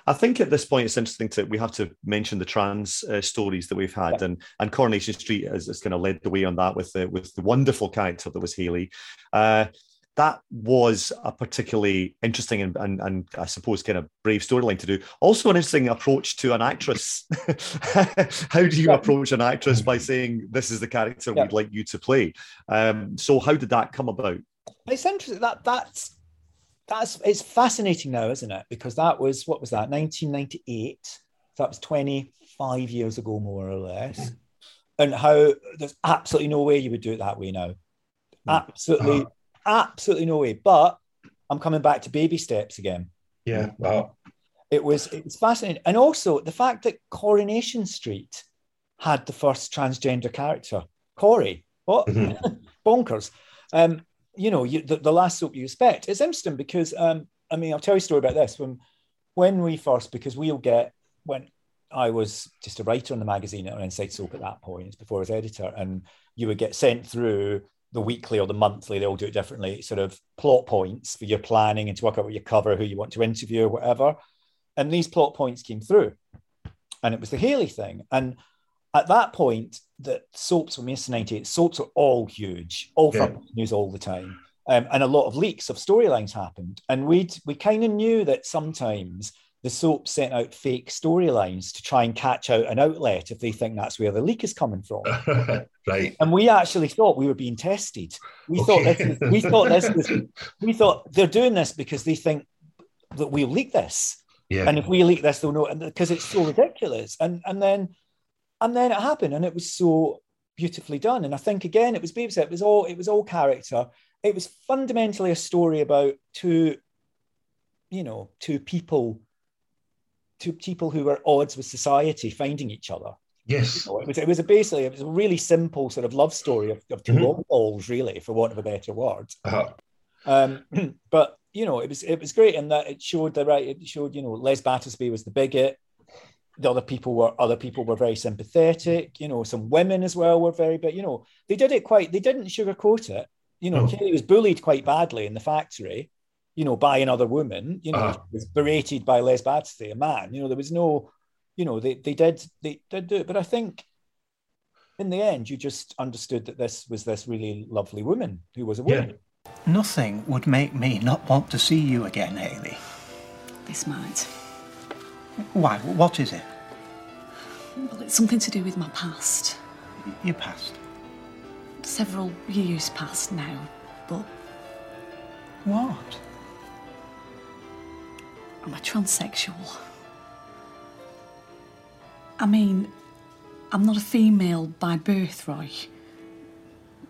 I think at this point it's interesting to we have to mention the trans uh, stories that we've had, and and Coronation Street has, has kind of led the way on that with the with the wonderful character that was Hayley. Uh, that was a particularly interesting and, and, and I suppose kind of brave storyline to do. Also, an interesting approach to an actress. how do you Yeah. approach an actress by saying this is the character Yeah. we'd like you to play? Um, so, how did that come about? It's interesting that that's that's it's fascinating now, isn't it? Because that was what was that 1998. So that was 25 years ago, more or less. And how there's absolutely no way you would do it that way now. Absolutely, Uh-huh. Absolutely no way. But I'm coming back to baby steps again. yeah well, It was it was fascinating, and also the fact that Coronation Street had the first transgender character, Corrie. What Mhm. bonkers? Um, you know, you, the, the last soap you expect. It's interesting because um, I mean, I'll tell you a story about this. When when we first, because we'll get when I was just a writer on the magazine on Inside Soap at that point, before I was editor, and you would get sent through the weekly or the monthly, they all do it differently, sort of plot points for your planning and to work out what you cover, who you want to interview, or whatever. And these plot points came through. And it was the Hayley thing. And at that point, the soaps were Mason 98, soaps were all huge, all Yeah. front news all the time. Um, and a lot of leaks of storylines happened. And we we kind of knew that sometimes the soap sent out fake storylines to try and catch out an outlet if they think that's where the leak is coming from. right And we actually thought we were being tested. We thought this was, we thought this was we thought they're doing this because they think that we'll leak this. yeah And if we leak this, they'll know and because it's so ridiculous. And and then and then it happened and it was so beautifully done. And I think again it was Babes, it was all it was all character. It was fundamentally a story about two, you know, two people, two people who were at odds with society finding each other. yes No, it was it was a basically it was a really simple sort of love story of, of 2 Mhm. balls, really, for want of a better word. uh, Um, but you know, it was it was great in that it showed the right. It showed you know Les Battersby was the bigot, the other people were other people were very sympathetic. You know, some women as well were very, but you know, they did it quite. They didn't sugarcoat it. You know, No. Kelly was bullied quite badly in the factory. You know, by another woman. You know, Ah. was berated by Les Battersby, a man. You know, there was no. You know, they they did they did do it, but I think. In the end, you just understood that this was this really lovely woman who was a Yeah. woman. Nothing would make me not want to see you again, Hayley. This might. Why? What is it? Well, it's something to do with my past. Your past. Several years past now, but What? I'm a transsexual. I mean, I'm not a female by birthright,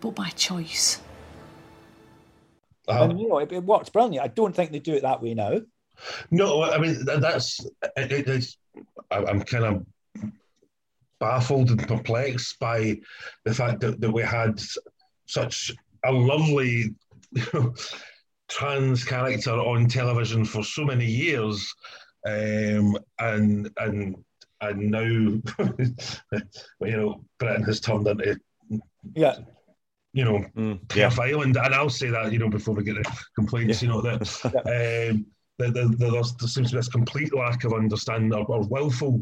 but by choice. Uh, and you know, it, it worked brilliantly. I don't think they do it that way now. No, I mean that's it, it, it's. I- I'm kind of baffled and perplexed by the fact that, that we had such a lovely you know, trans character on television for so many years, um, and and and now you know Britain has turned into Yeah, you know Mm, yeah. Cliff Island, and I'll say that you know before we get the complaints, you know that um, there, there, there's, there seems to be this complete lack of understanding or, or willful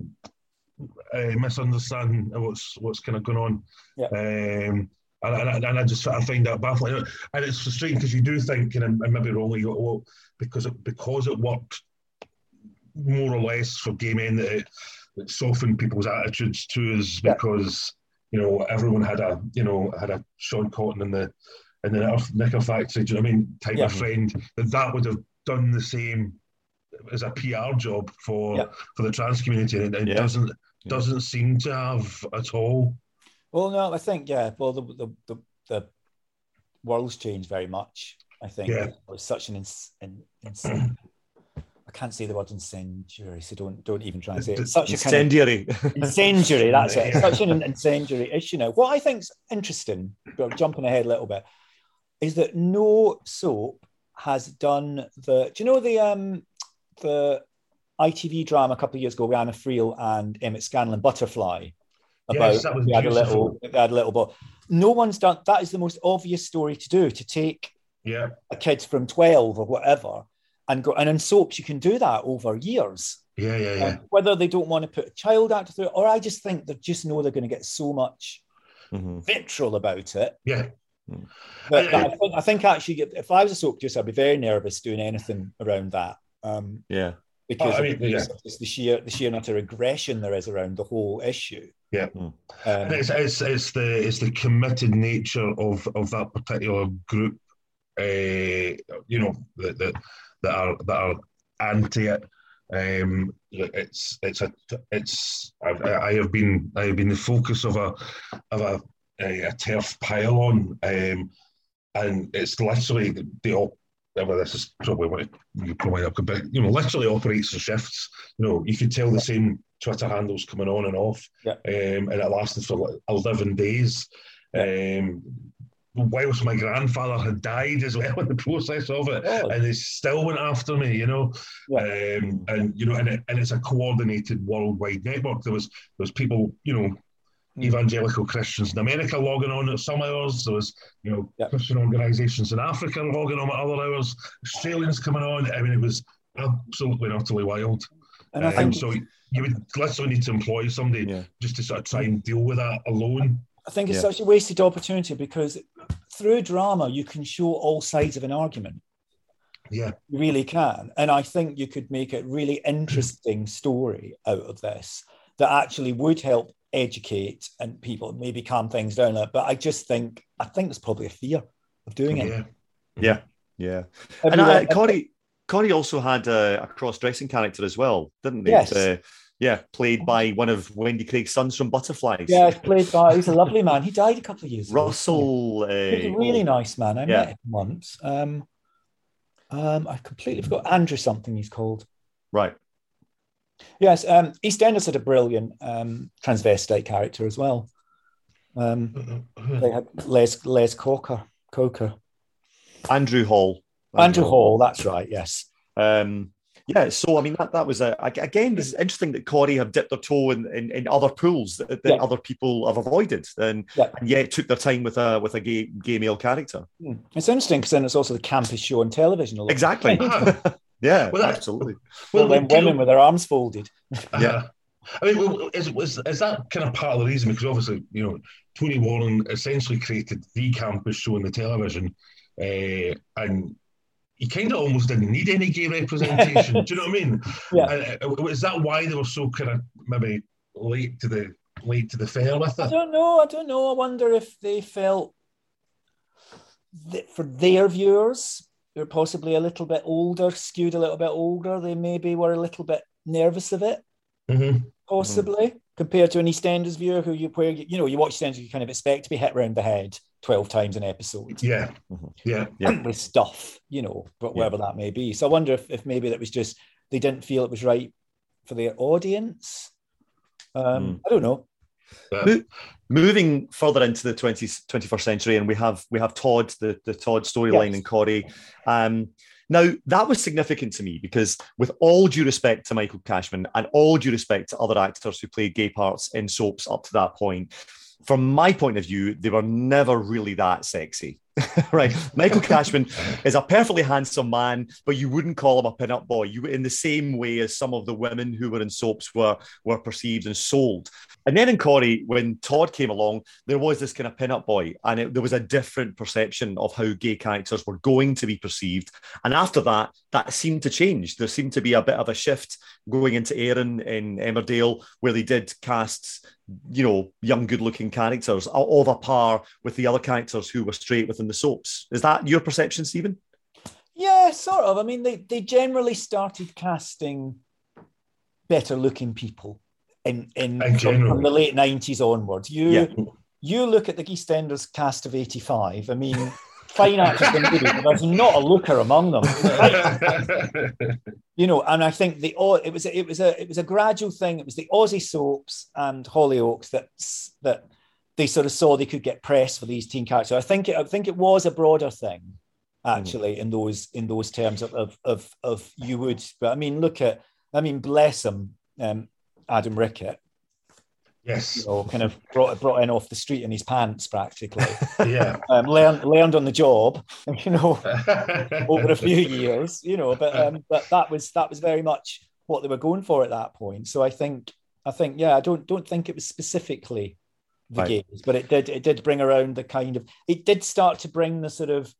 uh, misunderstanding of what's what's kind of going on. Yeah. Um, and, and, and I just I find that baffling, and it's frustrating because you do think, and, and maybe wrongly, well, oh, because it because it worked more or less for gay men that it, it softened people's attitudes to us Yeah. because you know everyone had a you know had a Sean Cotton in the in the knicker factory. Do you know what I mean? Type Yeah. of friend that that would have done the same as a PR job for Yeah. for the trans community, and it Yeah. doesn't doesn't seem to have at all. Well, no, I think yeah. Well, the the the, the world's changed very much. I think Yeah. it was such an ins, insane. I can't say the word incendiary, so don't don't even try and say it. It's such a kind of Incendiary. incendiary. That's it. It's such an incendiary issue now. What I think's interesting, but jumping ahead a little bit, is that no soap has done the. Do you know the um the ITV drama a couple of years ago with Anna Friel and Emmett Scanlan, Butterfly? About Yes, that was they had a little, beautiful. they had a little, but no one's done. That is the most obvious story to do to take Yeah, a kid from twelve or whatever and go. And in soaps, you can do that over years. yeah, yeah, yeah. Um, whether they don't want to put a child actor through it, or I just think they just know they're going to get so much Mhm. vitriol about it. yeah. That, I- I, think, I think actually, if I was a soap producer, I'd be very nervous doing anything around that. Um, Yeah. Because Oh, I mean, yeah. just the sheer the sheer and utter aggression there is around the whole issue. Yeah. Um, it's, it's, it's the it's the committed nature of, of that particular group, uh, you know, that, that that are that are anti it. Um, it's it's a it's I, I have been I have been the focus of a of a a, a TERF pile-on, um, and it's literally the, the op- well, this is probably what you probably up, but you know, literally operates in shifts. You know, you could tell the same Twitter handles coming on and off, Yeah. um, and it lasted for like eleven days. Um, whilst my grandfather had died as well in the process of it, Oh. and they still went after me, you know. Yeah. Um, and you know, and, it, and it's a coordinated worldwide network. There was there was people, you know. Evangelical Christians in America logging on at some hours. There was, you know, Yeah. Christian organisations in Africa logging on at other hours. Australians coming on. I mean, it was absolutely and utterly wild. and I Um, think so you would literally need to employ somebody Yeah. just to sort of try and deal with that alone. I think it's Yeah. such a wasted opportunity because through drama you can show all sides of an argument. Yeah, You really can. And I think you could make a really interesting story out of this that actually would help educate and people maybe calm things down. a- But I just think, I think there's probably a fear of doing it. yeah. Yeah. Yeah. And Everyone- uh, Corrie, Corrie also had uh, a cross-dressing character as well, didn't he? Yes. Uh, yeah, played by one of Wendy Craig's sons from Butterflies. yeah, he's played by, he's a lovely man. He died a couple of years ago. Russell. Uh, He's a really oh, nice man. I Yeah. met him once. Um, um, I completely forgot Andrew something he's called. Right. Yes, um, EastEnders had a brilliant um, transvestite character as well. Um, they had Les Les Coker, Coker, Andrew Hall. Andrew Hall. That's right. Yes. Um, Yeah, so I mean that that was a again. It's interesting that Corrie have dipped their toe in, in, in other pools that, that Yeah. other people have avoided, and, Yeah. and yet took their time with a with a gay gay male character. Hmm. It's interesting because then it's also the campus show on television. a lot. Exactly. yeah, Well, that- absolutely. Well, Well, then Gail- women with their arms folded. Yeah. I mean, well, is, was, is that kind of part of the reason? Because obviously, you know, Tony Warren essentially created the campus show on the television, uh, and he kind of almost didn't need any gay representation. Do you know what I mean? Yeah. And, uh, is that why they were so kind of maybe late to the late to the fair with it? I don't know. I don't know. I wonder if they felt that for their viewers, they're possibly a little bit older, skewed a little bit older. They maybe were a little bit nervous of it, hmm possibly compared to an EastEnders viewer who you where you, you know you watch EastEnders, you kind of expect to be hit around the head twelve times an episode Yeah, yeah. Yeah. with stuff, you know, but whatever that may be. So I wonder if, if maybe that was just they didn't feel it was right for their audience. Um, I don't know. Mo- Moving further into the 20, 21st century, and we have we have Todd, the, the Todd storyline Yes. and Corrie. Um, now that was significant to me because, with all due respect to Michael Cashman and all due respect to other actors who played gay parts in soaps up to that point, from my point of view, they were never really that sexy. right, Michael Cashman is a perfectly handsome man, but you wouldn't call him a pin-up boy. You in the same way as some of the women who were in soaps were were perceived and sold. And then in Corrie, when Todd came along, there was this kind of pin-up boy, and it, there was a different perception of how gay characters were going to be perceived. And after that, that seemed to change. There seemed to be a bit of a shift going into Aaron in Emmerdale, where they did cast, you know, young, good-looking characters of a par with the other characters who were straight within the soaps. Is that your perception, Steven? Yeah, sort of. I mean, they, they generally started casting better looking people in in, In from, from the late nineties onwards. You Yeah. you look at the EastEnders cast of eighty five. I mean, fine actors and movies, but there's not a looker among them. you know, and I think the it was a- it was a it was a gradual thing. It was the Aussie soaps and Hollyoaks that that they sort of saw they could get press for these teen characters. I think it, I think it was a broader thing, actually, in those in those terms of of of, of you would. But I mean, look at I mean, bless him, um, Adam Rickett. yes, You know, kind of brought brought in off the street in his pants, practically. yeah. um, learned learned on the job. You know, over a few years, you know, but um, but that was that was very much what they were going for at that point. So I think I think yeah, I don't don't think it was specifically the Right. gays, but it did it did bring around the kind of it did start to bring the sort of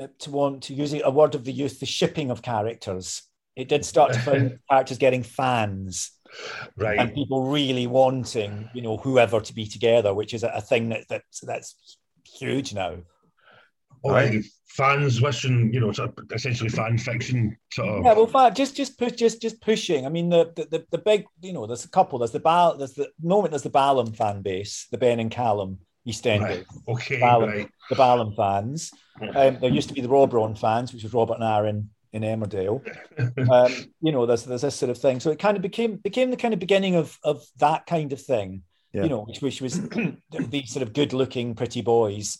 uh, to want to use a word of the youth, the shipping of characters. It did start to bring characters getting fans right? and people really wanting, you know, whoever to be together, which is a, a thing that that's that's huge now. Or like fans wishing, you know, sort of essentially fan fiction sort of. Yeah, well, fact, just just push, just just pushing. I mean, the the, the, the big, you know, there's a couple. There's the Bal, there's the moment. There's the Ballum fan base, the Ben and Callum EastEnders, Right. Okay, Ballum, right. the Ballum fans. Um, there used to be the Robron fans, which was Robert and Aaron in Emmerdale. Um, you know, there's there's this sort of thing. So it kind of became became the kind of beginning of of that kind of thing. Yeah. You know, which which was these sort of good looking pretty boys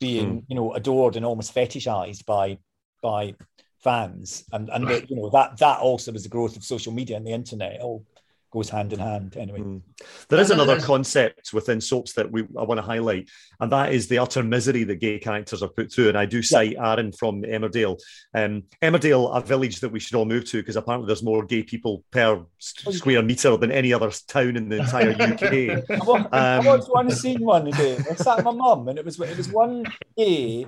being Hmm. you know adored and almost fetishized by by fans. And and the, you know that that also was the growth of social media and the internet. It all goes hand in hand anyway Mm. There is another concept within soaps that we I want to highlight, and that is the utter misery that gay characters are put through. And I do cite Aaron from Emmerdale. Um, Emmerdale, a village that we should all move to because apparently there's more gay people per s- Oh, square meter than any other town in the entire UK. I wa- I Um, watched one scene one day. I sat with my mum, and it was it was one gay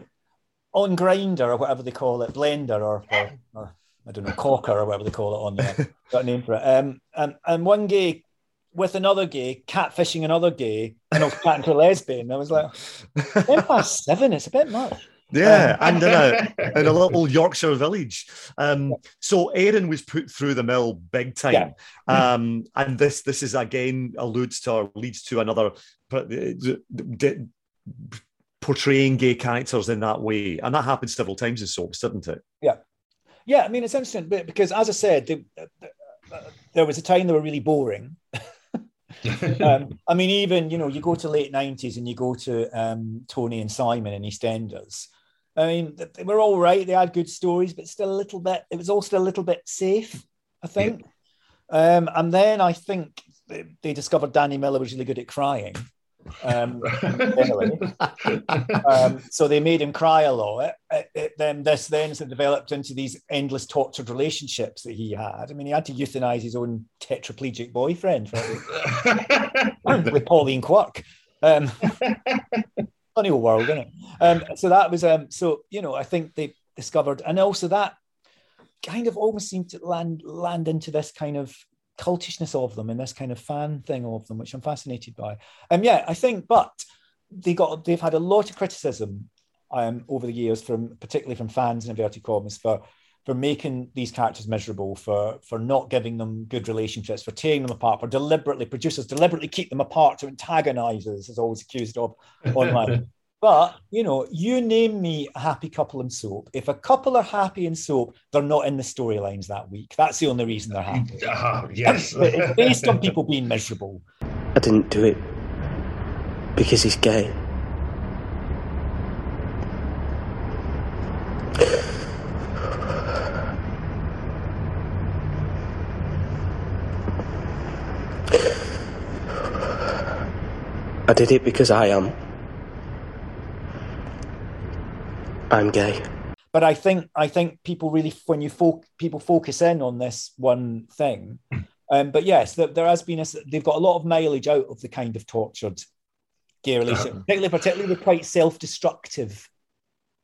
on Grindr or whatever they call it, blender or, or, or I don't know, cocker or whatever they call it on there. Got a name for it. Um, and and one gay with another gay catfishing another gay, and I was chatting to a lesbian. I was like, ten past seven. It's a bit much. Yeah, and in a, in a little Yorkshire village. Um, so Aaron was put through the mill big time. Yeah. Um, and this this is again alludes to or leads to another uh, portraying gay characters in that way. And that happened several times in soaps, didn't it? Yeah, I mean it's interesting but- because, as I said, they, uh, uh, there was a time they were really boring. um, I mean, even you know, you go to late nineties and you go to um, Tony and Simon and EastEnders. I mean, th- they were all right. They had good stories, but still a little bit. It was all still a little bit safe. I think. Um, and then I think they, they discovered Danny Miller was really good at crying. Um, um, so they made him cry a lot. It, it, then this then sort of developed into these endless tortured relationships that he had. I mean, he had to euthanize his own tetraplegic boyfriend for, with Pauline Quirk. Um, funny old world, isn't it? Um, so that was um, so you know I think they discovered, and also that kind of almost seemed to land land into this kind of cultishness of them and this kind of fan thing of them, which I'm fascinated by. And um, yeah, I think, but they got they've had a lot of criticism um, over the years from particularly from fans in inverted commas for for making these characters miserable, for for not giving them good relationships, for tearing them apart, for deliberately producers deliberately keep them apart to antagonize us, as always accused of online. But you know, you name me a happy couple in soap. If a couple are happy in soap, they're not in the storylines that week. That's the only reason they're happy. Uh, yes, it's based on people being miserable. I didn't do it because he's gay. I did it because I am. I'm gay. But I think I think people really when you fo- people focus in on this one thing. Um, but yes, there, there, has been a they've got a lot of mileage out of the kind of tortured gay relationship, particularly particularly the quite self-destructive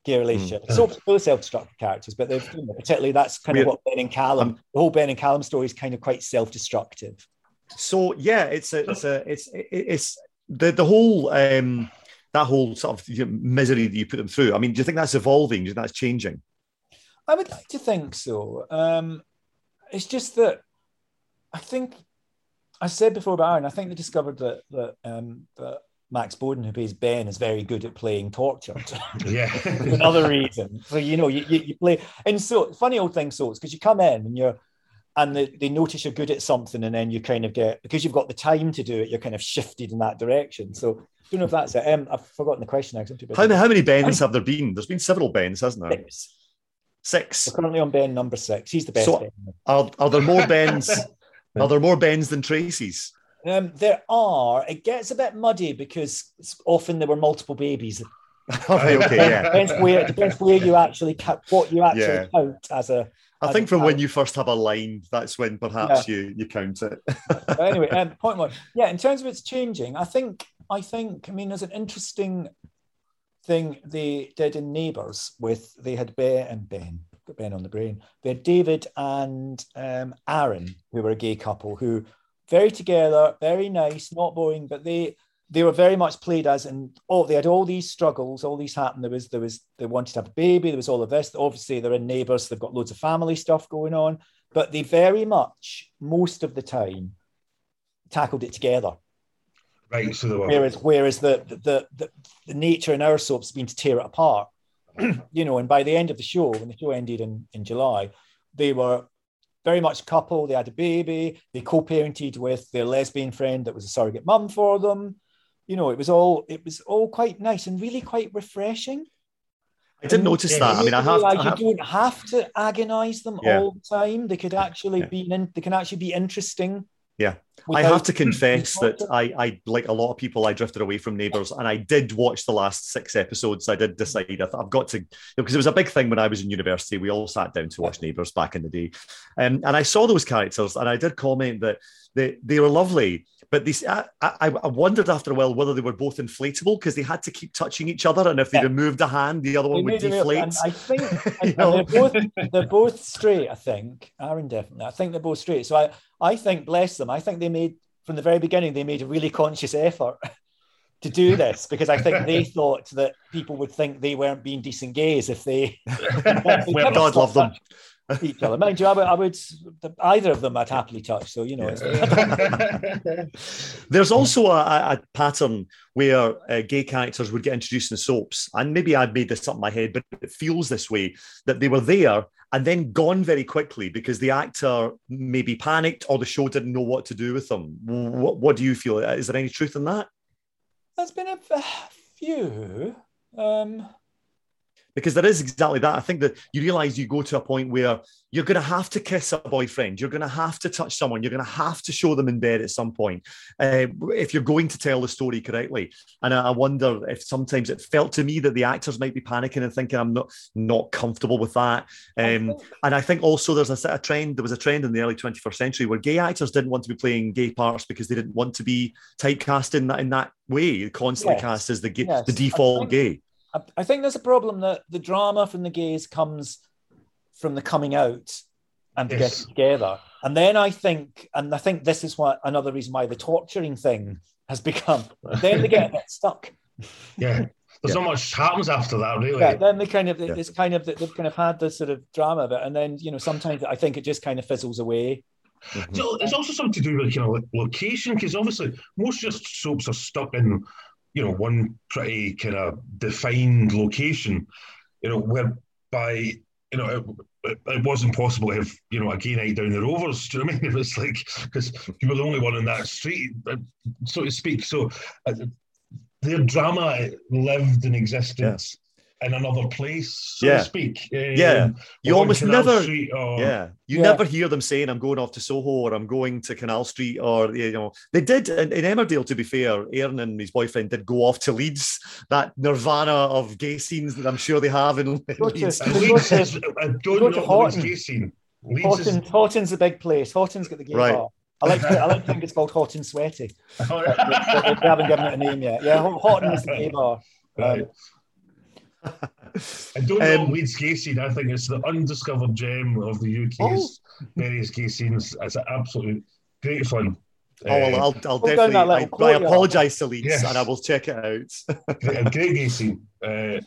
gay relationship. Mm. So full self-destructive characters, but they've you know, particularly that's kind of what Ben and Callum. Um, the whole Ben and Callum story is kind of quite self-destructive. So yeah, it's a it's a it's it's the the whole um that whole sort of misery that you put them through. I mean, do you think that's evolving? Do you think that's changing? I would like to think so. Um, it's just that I think I said before about Aaron. I think they discovered that that um, that Max Bowden, who plays Ben, is very good at playing tortured. Yeah, another reason. So you know, you, you, you play, and so funny old thing. So it's because you come in and you're and they, they notice you're good at something and then you kind of get because you've got the time to do it you're kind of shifted in that direction. So I don't know if that's it. Um, I've forgotten the question how, how many Bens have there been? There's been several bends hasn't there? Six, six. We're currently on Ben number six. He's the best so are, are there more bends? Are there more bends than Tracy's um, there are. It gets a bit muddy because often there were multiple babies. Okay, okay, yeah. depends where depends where you actually count what you actually yeah. count as a I think from when you first have a line, that's when perhaps yeah. you you count it. anyway, um, point one. Yeah, in terms of its changing, I think I think I mean there's an interesting thing they did in Neighbours with they had Ben and Ben, Ben on the brain. They had David and um, Aaron, who were a gay couple who very together, very nice, not boring, but they they were very much played as and oh they had all these struggles all these happened. There was there was they wanted to have a baby. There was all of this. Obviously they're in neighbors they've got loads of family stuff going on. But they very much most of the time tackled it together. Right so were... whereas whereas the the, the the nature in our soaps has been to tear it apart. You know and by the end of the show when the show ended in in july they were very much a couple. They had a baby. They co-parented with their lesbian friend that was a surrogate mum for them you know, it was all it was all quite nice and really quite refreshing. I didn't notice that. I mean, I have. Like I have... You don't have to agonize them yeah. all the time. They could actually yeah. be in, they can actually be interesting. Yeah, I have to confess that I, I like a lot of people. I drifted away from Neighbours, and I did watch the last six episodes. I did decide I have got to because it was a big thing when I was in university. We all sat down to watch Neighbours back in the day, um, and I saw those characters, and I did comment that they they were lovely but these, I, I, I, wondered after a while whether they were both inflatable because they had to keep touching each other, and if they yeah. removed a hand, the other one would deflate. I think and they're both they're both straight. I think Aaron definitely. I think they're both straight. So I I think bless them. I think they made from the very beginning they made a really conscious effort to do this because I think they thought that people would think they weren't being decent gays if they. well, God love them each other. Mind you, I would, I would, either of them I'd happily touch. So you know, yeah. there's also a, a, pattern where uh, gay characters would get introduced in soaps, and maybe I'd made this up in my head, but it feels this way that they were there and then gone very quickly because the actor maybe panicked or the show didn't know what to do with them. What, what do you feel? Is there any truth in that? There's been a, a few. Um, because there is exactly that. I think that you realize you go to a point where you're going to have to kiss a boyfriend, you're going to have to touch someone, you're going to have to show them in bed at some point uh, if you're going to tell the story correctly. And I, I wonder if sometimes it felt to me that the actors might be panicking and thinking, I'm not not comfortable with that. Um, and I think also there's a, a trend, there was a trend in the early 21st century where gay actors didn't want to be playing gay parts because they didn't want to be typecast in that in that way, constantly Yes. cast as the gay, Yes. the default think- gay. I, I think there's a problem that the drama from the gays comes from the coming out and the Yes. getting together. And then I think, and I think this is what another reason why the torturing thing has become. Then they get a bit stuck. Yeah. There's not much happens after that, really. Yeah, then they kind of it's kind of that they've kind of had this sort of drama of it, and then you know sometimes I think it just kind of fizzles away. So it's also something to do with you know location because obviously most just soaps are stuck in you know one pretty kind of defined location, you know whereby you know it, it, wasn't possible to have you know a gay night down the Rovers. Do you know what I mean? It was like because you were the only one in that street, uh, so to speak. So uh, their drama lived in existence. In another place, so Yeah. to speak. Yeah, Um, you almost Canal never. Or- yeah, you Yeah. never hear them saying, "I'm going off to Soho" or "I'm going to Canal Street" or you know they did in, in Emmerdale. To be fair, Aaron and his boyfriend did go off to Leeds. That nirvana of gay scenes that I'm sure they have in, in Leeds. go to- Leeds is- I don't go to know the gay scene. Leeds is- Hotten's a big place. Hotten's got the gay Right. bar. I like to, I like to think it's called Hotten Sweaty. But they, they haven't given it a name yet. Yeah, Hotten is the gay bar. Um, Right. I don't know Um, Leeds gay scene. I think it's the undiscovered gem of the UK's various gay scenes. It's absolutely great fun. Oh, well, Uh, I'll, I'll Go down definitely. I, little I apologize to Leeds, Yes. and I will check it out. great, a great gay scene. Uh,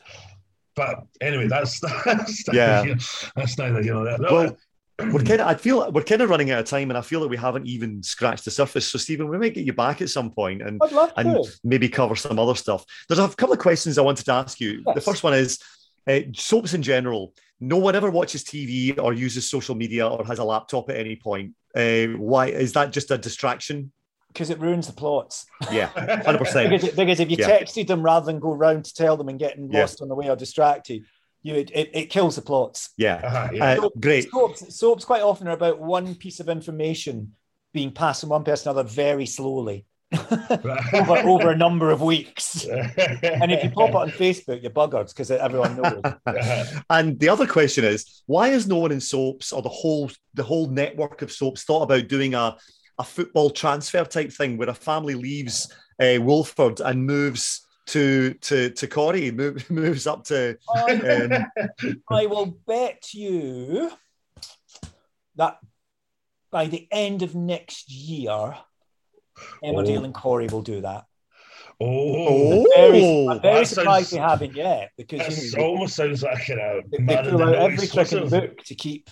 but anyway, that's that's Yeah. neither, that's neither you know that. well, we're kind of. I feel we're kind of running out of time, and I feel that we haven't even scratched the surface. So, Steven, we might get you back at some point and and maybe cover some other stuff. There's a couple of questions I wanted to ask you. The first one is uh, soaps in general. No one ever watches TV or uses social media or has a laptop at any point. Uh, why is that? Just a distraction? Because it ruins the plots. Yeah, hundred percent. because, if you Yeah. texted them rather than go round to tell them and getting Yeah. lost on the way or distracted, you it, it, it kills the plots. Yeah, Uh-huh, yeah. Uh, Soap- great. Soaps, soaps quite often are about one piece of information being passed from one person to another very slowly over, over a number of weeks. And if you pop it on Facebook, you're buggered because everyone knows. And the other question is, why has no one in soaps or the whole the whole network of soaps thought about doing a a football transfer type thing where a family leaves uh, Walford and moves to to to Corrie, move, moves up to um, I will bet you that by the end of next year, Emmerdale Oh. and Corrie will do that. Oh, I'm very, I'm very surprised sounds- they haven't yet because This you know, almost sounds like a they, man they pull out every trick in the book to keep.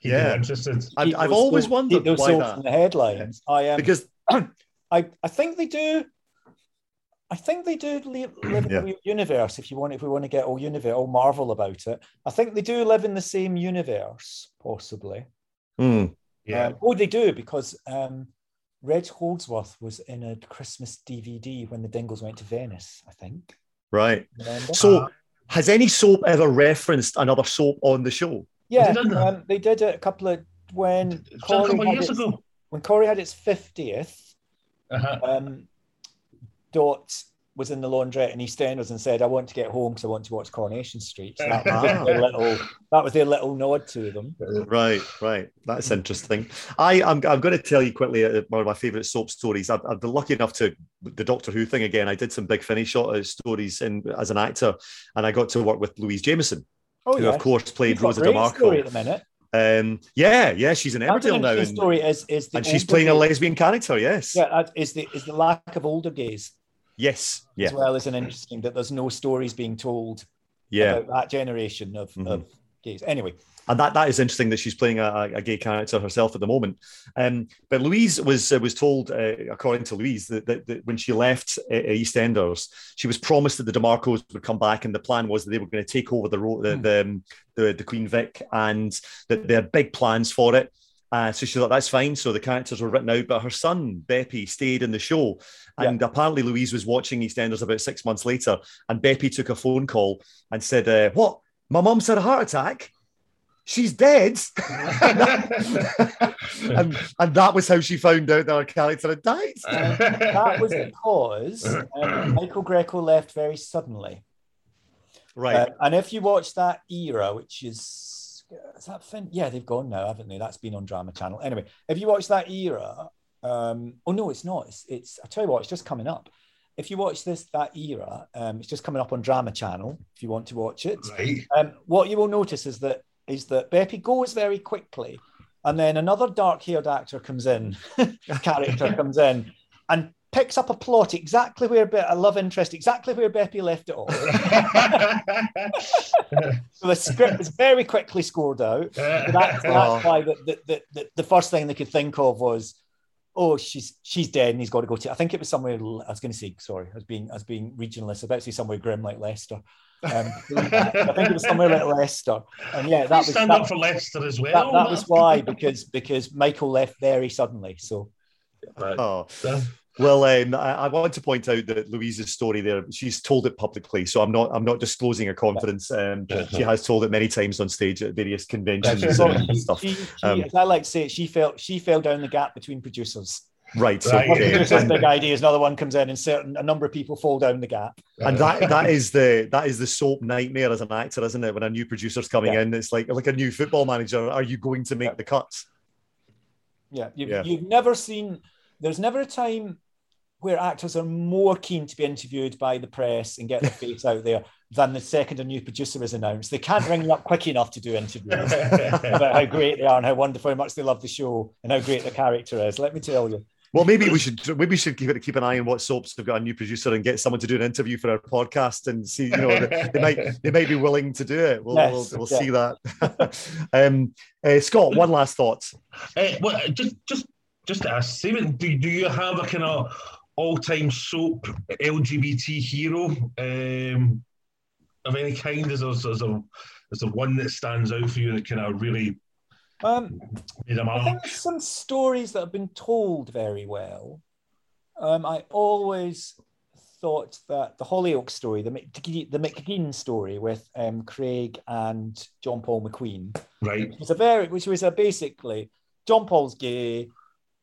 Yeah. interested. I've, keep I've always wondered those why that in the headlines. I am because I I think they do. I think they do li- live in Yeah. the universe. If you want, if we want to get all universe, all Marvel about it, I think they do live in the same universe, possibly. Hmm, Yeah. Um, oh, they do because um, Reg Holdsworth was in a Christmas DVD when the Dingles went to Venice. I think. right. Remember? So has any soap ever referenced another soap on the show? yeah, they um, they did it a couple of when It's done a Corrie couple of had years its- ago. when Corrie had its fiftieth. Uh-huh. um, Dot was in the laundrette in EastEnders and said, "I want to get home because I want to watch Coronation Street." So that, was Ah. their little, that was their little nod to them. Right, right. That's interesting. I, I'm, I'm going to tell you quickly uh, one of my favourite soap stories. I've, I've been lucky enough to the Doctor Who thing again. I did some big finish shot uh, stories in, as an actor, and I got to work with Louise Jameson, Oh who yeah, of course played You've Rosa story at the minute. Um, yeah, yeah, she's in Emmerdale now, and, story. Is and she's playing a lesbian character. Yes, Yeah, is the is the lack of older gays yes, yeah, as well as an interesting that there's no stories being told yeah. about that generation of, Mhm. of gays. Anyway, and that that is interesting that she's playing a, a- gay character herself at the moment. Um, but Louise was uh, was told, uh, according to Louise, that, that, that when she left uh, EastEnders, she was promised that the Di Marcos would come back, and the plan was that they were going to take over the the, the, um, the the Queen Vic, and that they had big plans for it. Uh, so she thought that's fine. So the characters were written out, but her son Beppe stayed in the show, and yeah. apparently Louise was watching EastEnders about six months later, and Beppe took a phone call and said, uh, "What? My mum's had a heart attack." She's dead, and, and that was how she found out that her character had died. Um, that was because um, Michael Greco left very suddenly. Right. Uh, and if you watch that era, which is is that fin- yeah, they've gone now, haven't they? That's been on Drama Channel. Anyway, if you watch that era, um, oh no, it's not. It's, it's I tell you what, it's just coming up. If you watch this that era, um, it's just coming up on Drama Channel. If you want to watch it, right. um, what you will notice is that is that Beppe goes very quickly, and then another dark-haired actor comes in, character comes in, and picks up a plot exactly where Be- a love interest, exactly where Beppe left it off. so the script was very quickly scored out. That's, that's oh. why the, the, the, the first thing they could think of was, oh, she's she's dead and he's got to go to. I think it was somewhere. I was going to say, sorry, I was being I was being regionalist. I about to say somewhere grim like Leicester. Um, I think it was somewhere like Leicester, and yeah, that was stand that, up for Leicester as well. That, that was why because because Michael left very suddenly. So, oh. Well, um, I, I, want to point out that Louise's story there, she's told it publicly. So I'm not I'm not disclosing her confidence. Um, but she has told it many times on stage at various conventions and stuff. She, she, um, as I like to say, she fell she fell down the gap between producers. Right. So okay. and, big ideas, another one comes in, and certain a number of people fall down the gap. And that that is the that is the soap nightmare as an actor, isn't it? When a new producer's coming yeah. in, it's like like a new football manager. Are you going to make yeah. the cuts? Yeah, you've, yeah. you've never seen. There's never a time where actors are more keen to be interviewed by the press and get their face out there than the second a new producer is announced. They can't ring you up quick enough to do interviews about how great they are and how wonderful, how much they love the show and how great the character is. Let me tell you. Well, maybe we should maybe we should keep it keep an eye on what soaps have got a new producer and get someone to do an interview for our podcast and see you know they, they might they might be willing to do it. We'll yes, we'll, we'll yeah. see that. um, uh, Scott, one last thought. Uh, well, just just just to ask, Steven, do, do you have a kind of all-time soap LGBT hero um, of any kind? Is there, is, there, is there one that stands out for you that kind of really um, made a mark? I think some stories that have been told very well. Um, I always thought that the Hollyoaks story, the McGee, the McDean story with um, Craig and John Paul McQueen, right, which was a very, which was a basically John Paul's gay,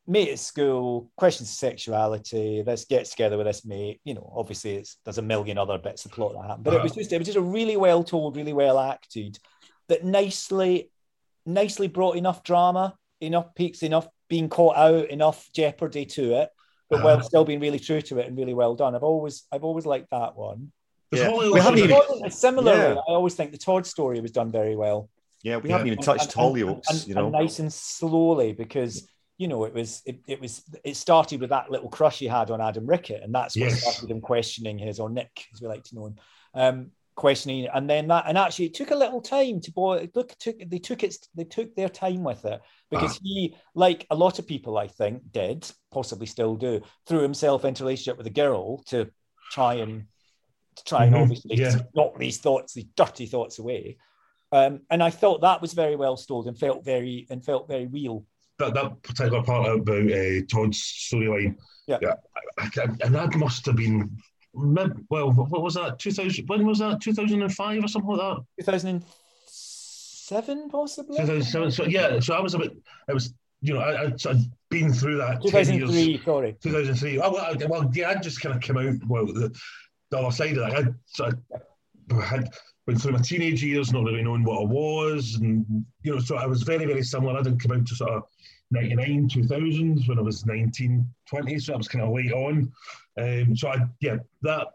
mate at school, questions of sexuality, let's get together with this mate. You know, obviously it's there's a million other bits of plot that happen. But it was uh-huh. just it was just a really well told, really well acted, that nicely, nicely brought enough drama, enough peaks, enough being caught out, enough jeopardy to it, but uh-huh. while still being really true to it and really well done. I've always I've always liked that one. Yeah. We haven't even, similarly, yeah. I always think the Todd story was done very well. Yeah, we yeah. haven't even touched Hollyoaks, you know. And nice and slowly because you know, it was it, it was it started with that little crush he had on Adam Rickett, and that's what yes. started him questioning his or Nick, as we like to know him, um, questioning, and then that, and actually it took a little time to boy. Look, took they took it, they took their time with it because uh he, like a lot of people, I think, did possibly still do, threw himself into a relationship with a girl to try and to try and mm-hmm. obviously yeah. knock these thoughts, these dirty thoughts away. Um, and I thought that was very well told and felt very and felt very real that, that particular part about uh, Todd's storyline. Yeah. yeah I, I, and that must have been well, what was that? 2000, when was that? 2005 or something like that? 2007, possibly? 2007. So, yeah, so I was a bit, I was, you know, I, I I'd been through that. 2003, years, sorry. 2003. Oh, well, well, yeah, I just kind of came out, well, the, the other side of that. I, so I had went through my teenage years, not really knowing what I was. And, you know, so I was very, very similar. I didn't come out to sort of 99, 2000s when I was 19, 20. So I was kind of late on. Um, so I, yeah, that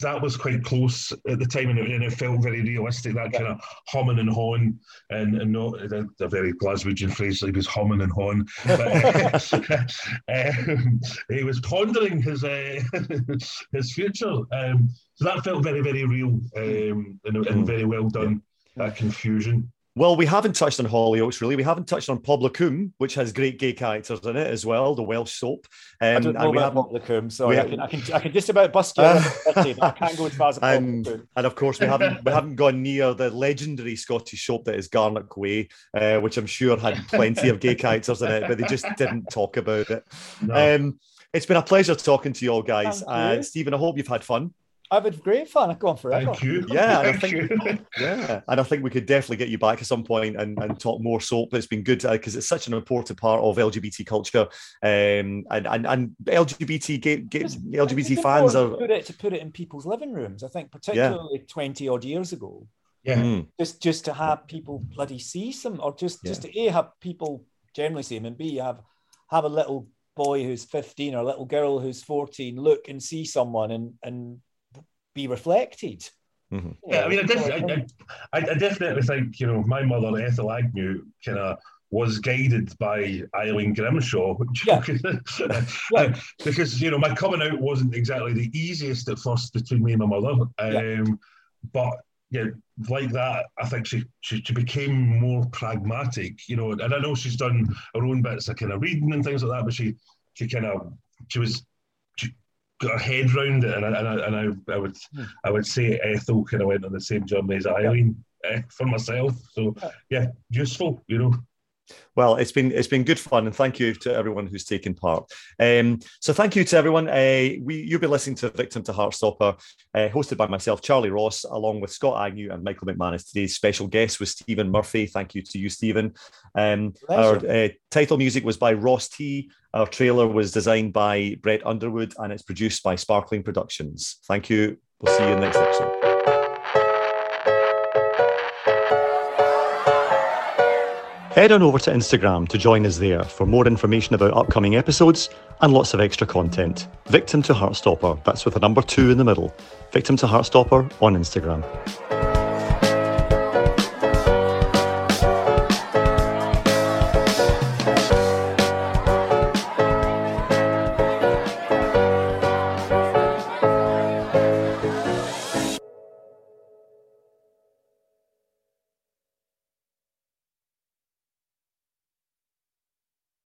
that was quite close at the time, and it, and it felt very realistic. That kind of humming and hawing, and, and not a, a very Glaswegian phrase like he was humming and hawing. But, um, he was pondering his uh, his future. Um, so that felt very, very real um, and, and, very well done. That confusion. Well, we haven't touched on Hollyoaks really. We haven't touched on Pobol y Cwm, which has great gay characters in it as well, the Welsh soap. Um, I don't know about Pobol y Cwm, so I can, I can I can just about bust you. Uh, I can't go as far as and, and of course, we haven't we haven't gone near the legendary Scottish soap that is Garnock Way, uh, which I'm sure had plenty of gay characters in it, but they just didn't talk about it. No. Um, it's been a pleasure talking to you all, guys. Uh, Steven, I hope you've had fun. I've had great fun. I've gone forever. Thank you. Yeah, Thank and I think you. yeah, and I think we could definitely get you back at some point and, and talk more soap. It's been good because uh, it's such an important part of LGBT culture, um, and and, and LGBT gay, gay, LGBT fans are put it to put it in people's living rooms. I think particularly yeah. twenty odd years ago. Yeah, mm. just just to have people bloody see some, or just yeah. just to a have people generally see them, and b have have a little boy who's 15 or a little girl who's 14 look and see someone and and be reflected. Mm-hmm. Yeah, I mean, I, def- I, I, I, definitely think you know my mother Ethel Agnew kind of was guided by Eileen Grimshaw, yeah. yeah. because you know my coming out wasn't exactly the easiest at first between me and my mother, um, yeah. but yeah, like that, I think she, she, she became more pragmatic, you know. And I know she's done her own bits of kind of reading and things like that, but she she kind of she was got a head round it, and I, and I, and I, I would hmm. I would say Ethel kind of went on the same journey as Eileen uh, for myself. So yeah, useful, you know. Well, it's been it's been good fun, and thank you to everyone who's taken part. Um, so, thank you to everyone. Uh, we you'll be listening to Victim to Heartstopper, uh, hosted by myself, Charlie Ross, along with Scott Agnew and Michael McManus. Today's special guest was Steven Murphy. Thank you to you, Steven. Um, our uh, title music was by Ros-T. Our trailer was designed by Brett Underwood, and it's produced by Sparkling Productions. Thank you. We'll see you in the next episode. Head on over to Instagram to join us there for more information about upcoming episodes and lots of extra content. Victim to Heartstopper, that's with a number two in the middle. Victim to Heartstopper on Instagram.